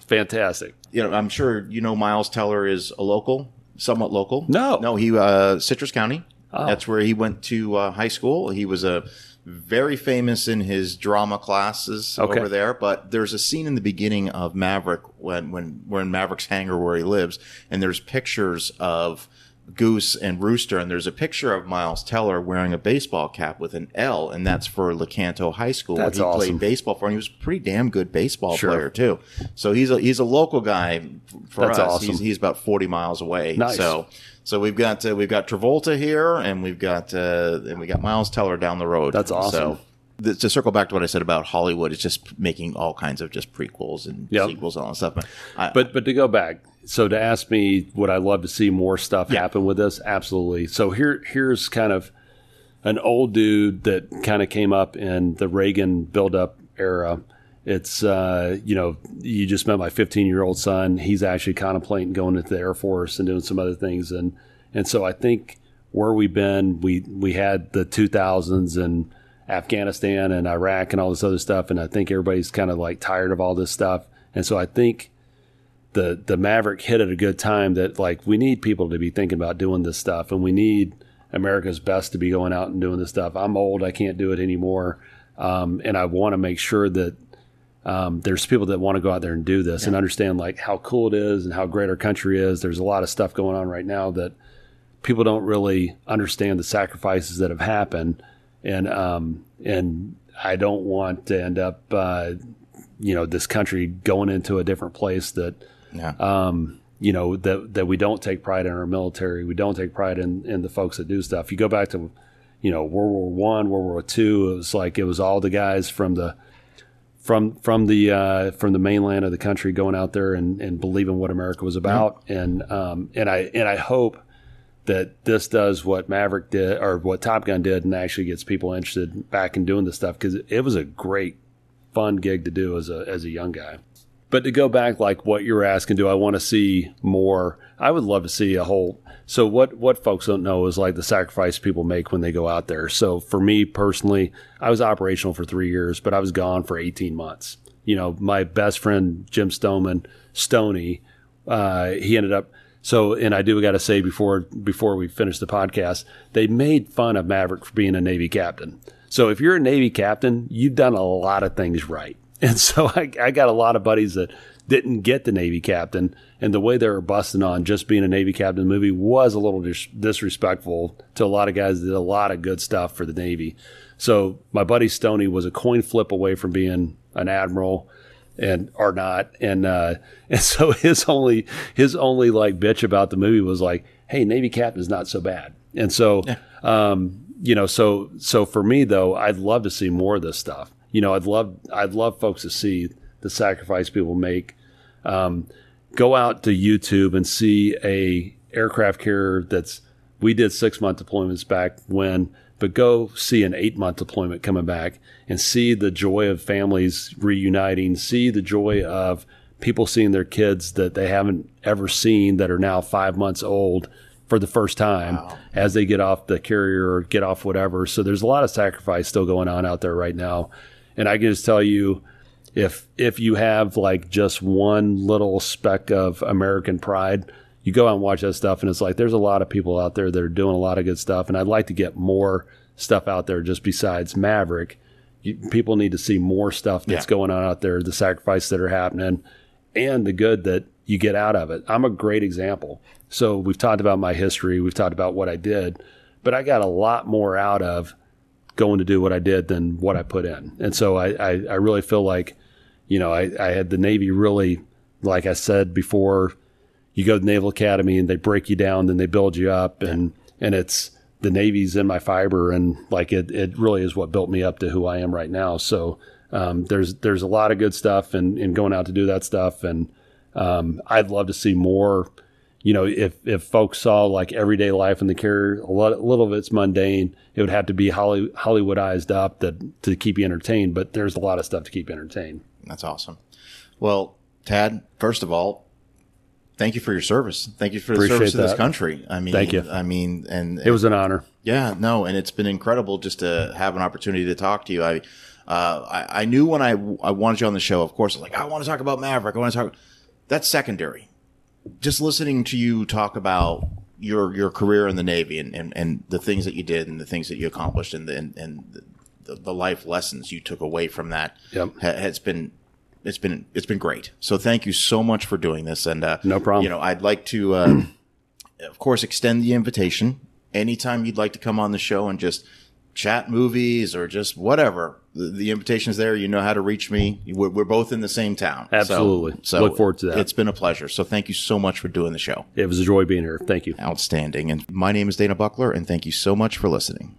Fantastic. you know, I'm sure you know Miles Teller is a local, somewhat local. No. no, he uh, Citrus County. Oh. That's where he went to uh, high school. He was a very famous in his drama classes Okay. over there. But there's a scene in the beginning of Maverick when when we're in Maverick's hangar where he lives, and there's pictures of. Goose and Rooster, and there's a picture of Miles Teller wearing a baseball cap with an L, and that's for Lecanto High School, That's where he awesome. played baseball for, and he was a pretty damn good baseball Sure. player too. So he's a he's a local guy for That's us. awesome. He's, he's about forty miles away. Nice. So so we've got uh, we've got Travolta here, and we've got uh, and we got Miles Teller down the road. That's awesome. So th- to circle back to what I said about Hollywood, it's just making all kinds of just prequels and Yep. sequels and all that stuff. But, I, But but to go back, so to ask me, would I love to see more stuff Yeah. happen with this? Absolutely. So here here's kind of an old dude that kind of came up in the Reagan buildup era. It's uh, you know you just met my 15 year old son. He's actually contemplating going into the Air Force and doing some other things, and and so I think where we've been, we we had the 2000s and Afghanistan and Iraq and all this other stuff, and I think everybody's kind of like tired of all this stuff, and so I think the the Maverick hit at a good time that like we need people to be thinking about doing this stuff and we need America's best to be going out and doing this stuff. I'm old, I can't do it anymore. Um, and I want to make sure that um, there's people that want to go out there and do this and understand like how cool it is and how great our country is. There's a lot of stuff going on right now that people don't really understand the sacrifices that have happened. And, um, and I don't want to end up, uh, you know, this country going into a different place that, yeah. um, you know that that we don't take pride in our military. We don't take pride in, in the folks that do stuff. You go back to, you know, World War One, World War Two. It was like it was all the guys from the from from the uh, from the mainland of the country going out there and, and believing what America was about. And um, and I and I hope that this does what Maverick did or what Top Gun did and actually gets people interested back in doing this stuff because it was a great fun gig to do as a as a young guy. But to go back, like what you're asking, do I want to see more? I would love to see a whole. So what what folks don't know is like the sacrifice people make when they go out there. So for me personally, I was operational for three years, but I was gone for eighteen months. you know, my best friend Jim Stoneman, Stony, uh, he ended up. So, and I do got to say before before we finish the podcast, they made fun of Maverick for being a Navy captain. So, if you're a Navy captain, you've done a lot of things right. And so, I, I got a lot of buddies that didn't get the Navy captain, and the way they were busting on just being a Navy captain in the movie was a little dis- disrespectful to a lot of guys that did a lot of good stuff for the Navy. So my buddy Stoney was a coin flip away from being an admiral and are not. And uh, and so his only his only like bitch about the movie was like, hey, Navy captain is not so bad. And so yeah. um, you know, so so for me though, I'd love to see more of this stuff. You know, I'd love I'd love folks to see the sacrifice people make. Um, go out to YouTube and see a aircraft carrier that's we did six month deployments back when but go see an eight month deployment coming back and see the joy of families reuniting, see the joy of people seeing their kids that they haven't ever seen that are now five months old for the first time wow. as they get off the carrier or get off whatever. So there's a lot of sacrifice still going on out there right now. And I can just tell you, if if you have like just one little speck of American pride, you go out and watch that stuff, and it's like there's a lot of people out there that are doing a lot of good stuff, and I'd like to get more stuff out there just besides Maverick. You, people need to see more stuff that's yeah. going on out there, the sacrifices that are happening, and the good that you get out of it. I'm a great example. So we've talked about my history, we've talked about what I did, but I got a lot more out of going to do what I did than what I put in. And so I, I, I really feel like, you know, I, I had the Navy really, like I said before, you go to the Naval Academy and they break you down, then they build you up, and and it's the Navy's in my fiber, and like it it really is what built me up to who I am right now. So um, there's there's a lot of good stuff, and and going out to do that stuff, and um, I'd love to see more. You know, if if folks saw like everyday life in the carrier, a, lot, a little of it's mundane. It would have to be Holly, Hollywoodized up that to keep you entertained. But there's a lot of stuff to keep you entertained. That's awesome. Well, Tad, first of all, thank you for your service. Thank you for the Appreciate service to this country. I mean, thank you. I mean, and it was an honor. Yeah, no, and it's been incredible just to have an opportunity to talk to you. I, uh, I, I, knew when I, I wanted you on the show, of course, I was like, I want to talk about Maverick. I want to talk. That's secondary. Just listening to you talk about your your career in the Navy and, and, and the things that you did and the things that you accomplished and the, and, and the, the life lessons you took away from that yep. has been it's been it's been great. So thank you so much for doing this. And uh, no problem. You know, I'd like to, uh, of course, extend the invitation anytime you'd like to come on the show and just chat movies or just whatever. The, the invitation is there. You know how to reach me. We're, we're both in the same town. Absolutely. So, so, look forward to that. It's been a pleasure. So thank you so much for doing the show. It was a joy being here. Thank you. Outstanding. And my name is Dana Buckler, and thank you so much for listening.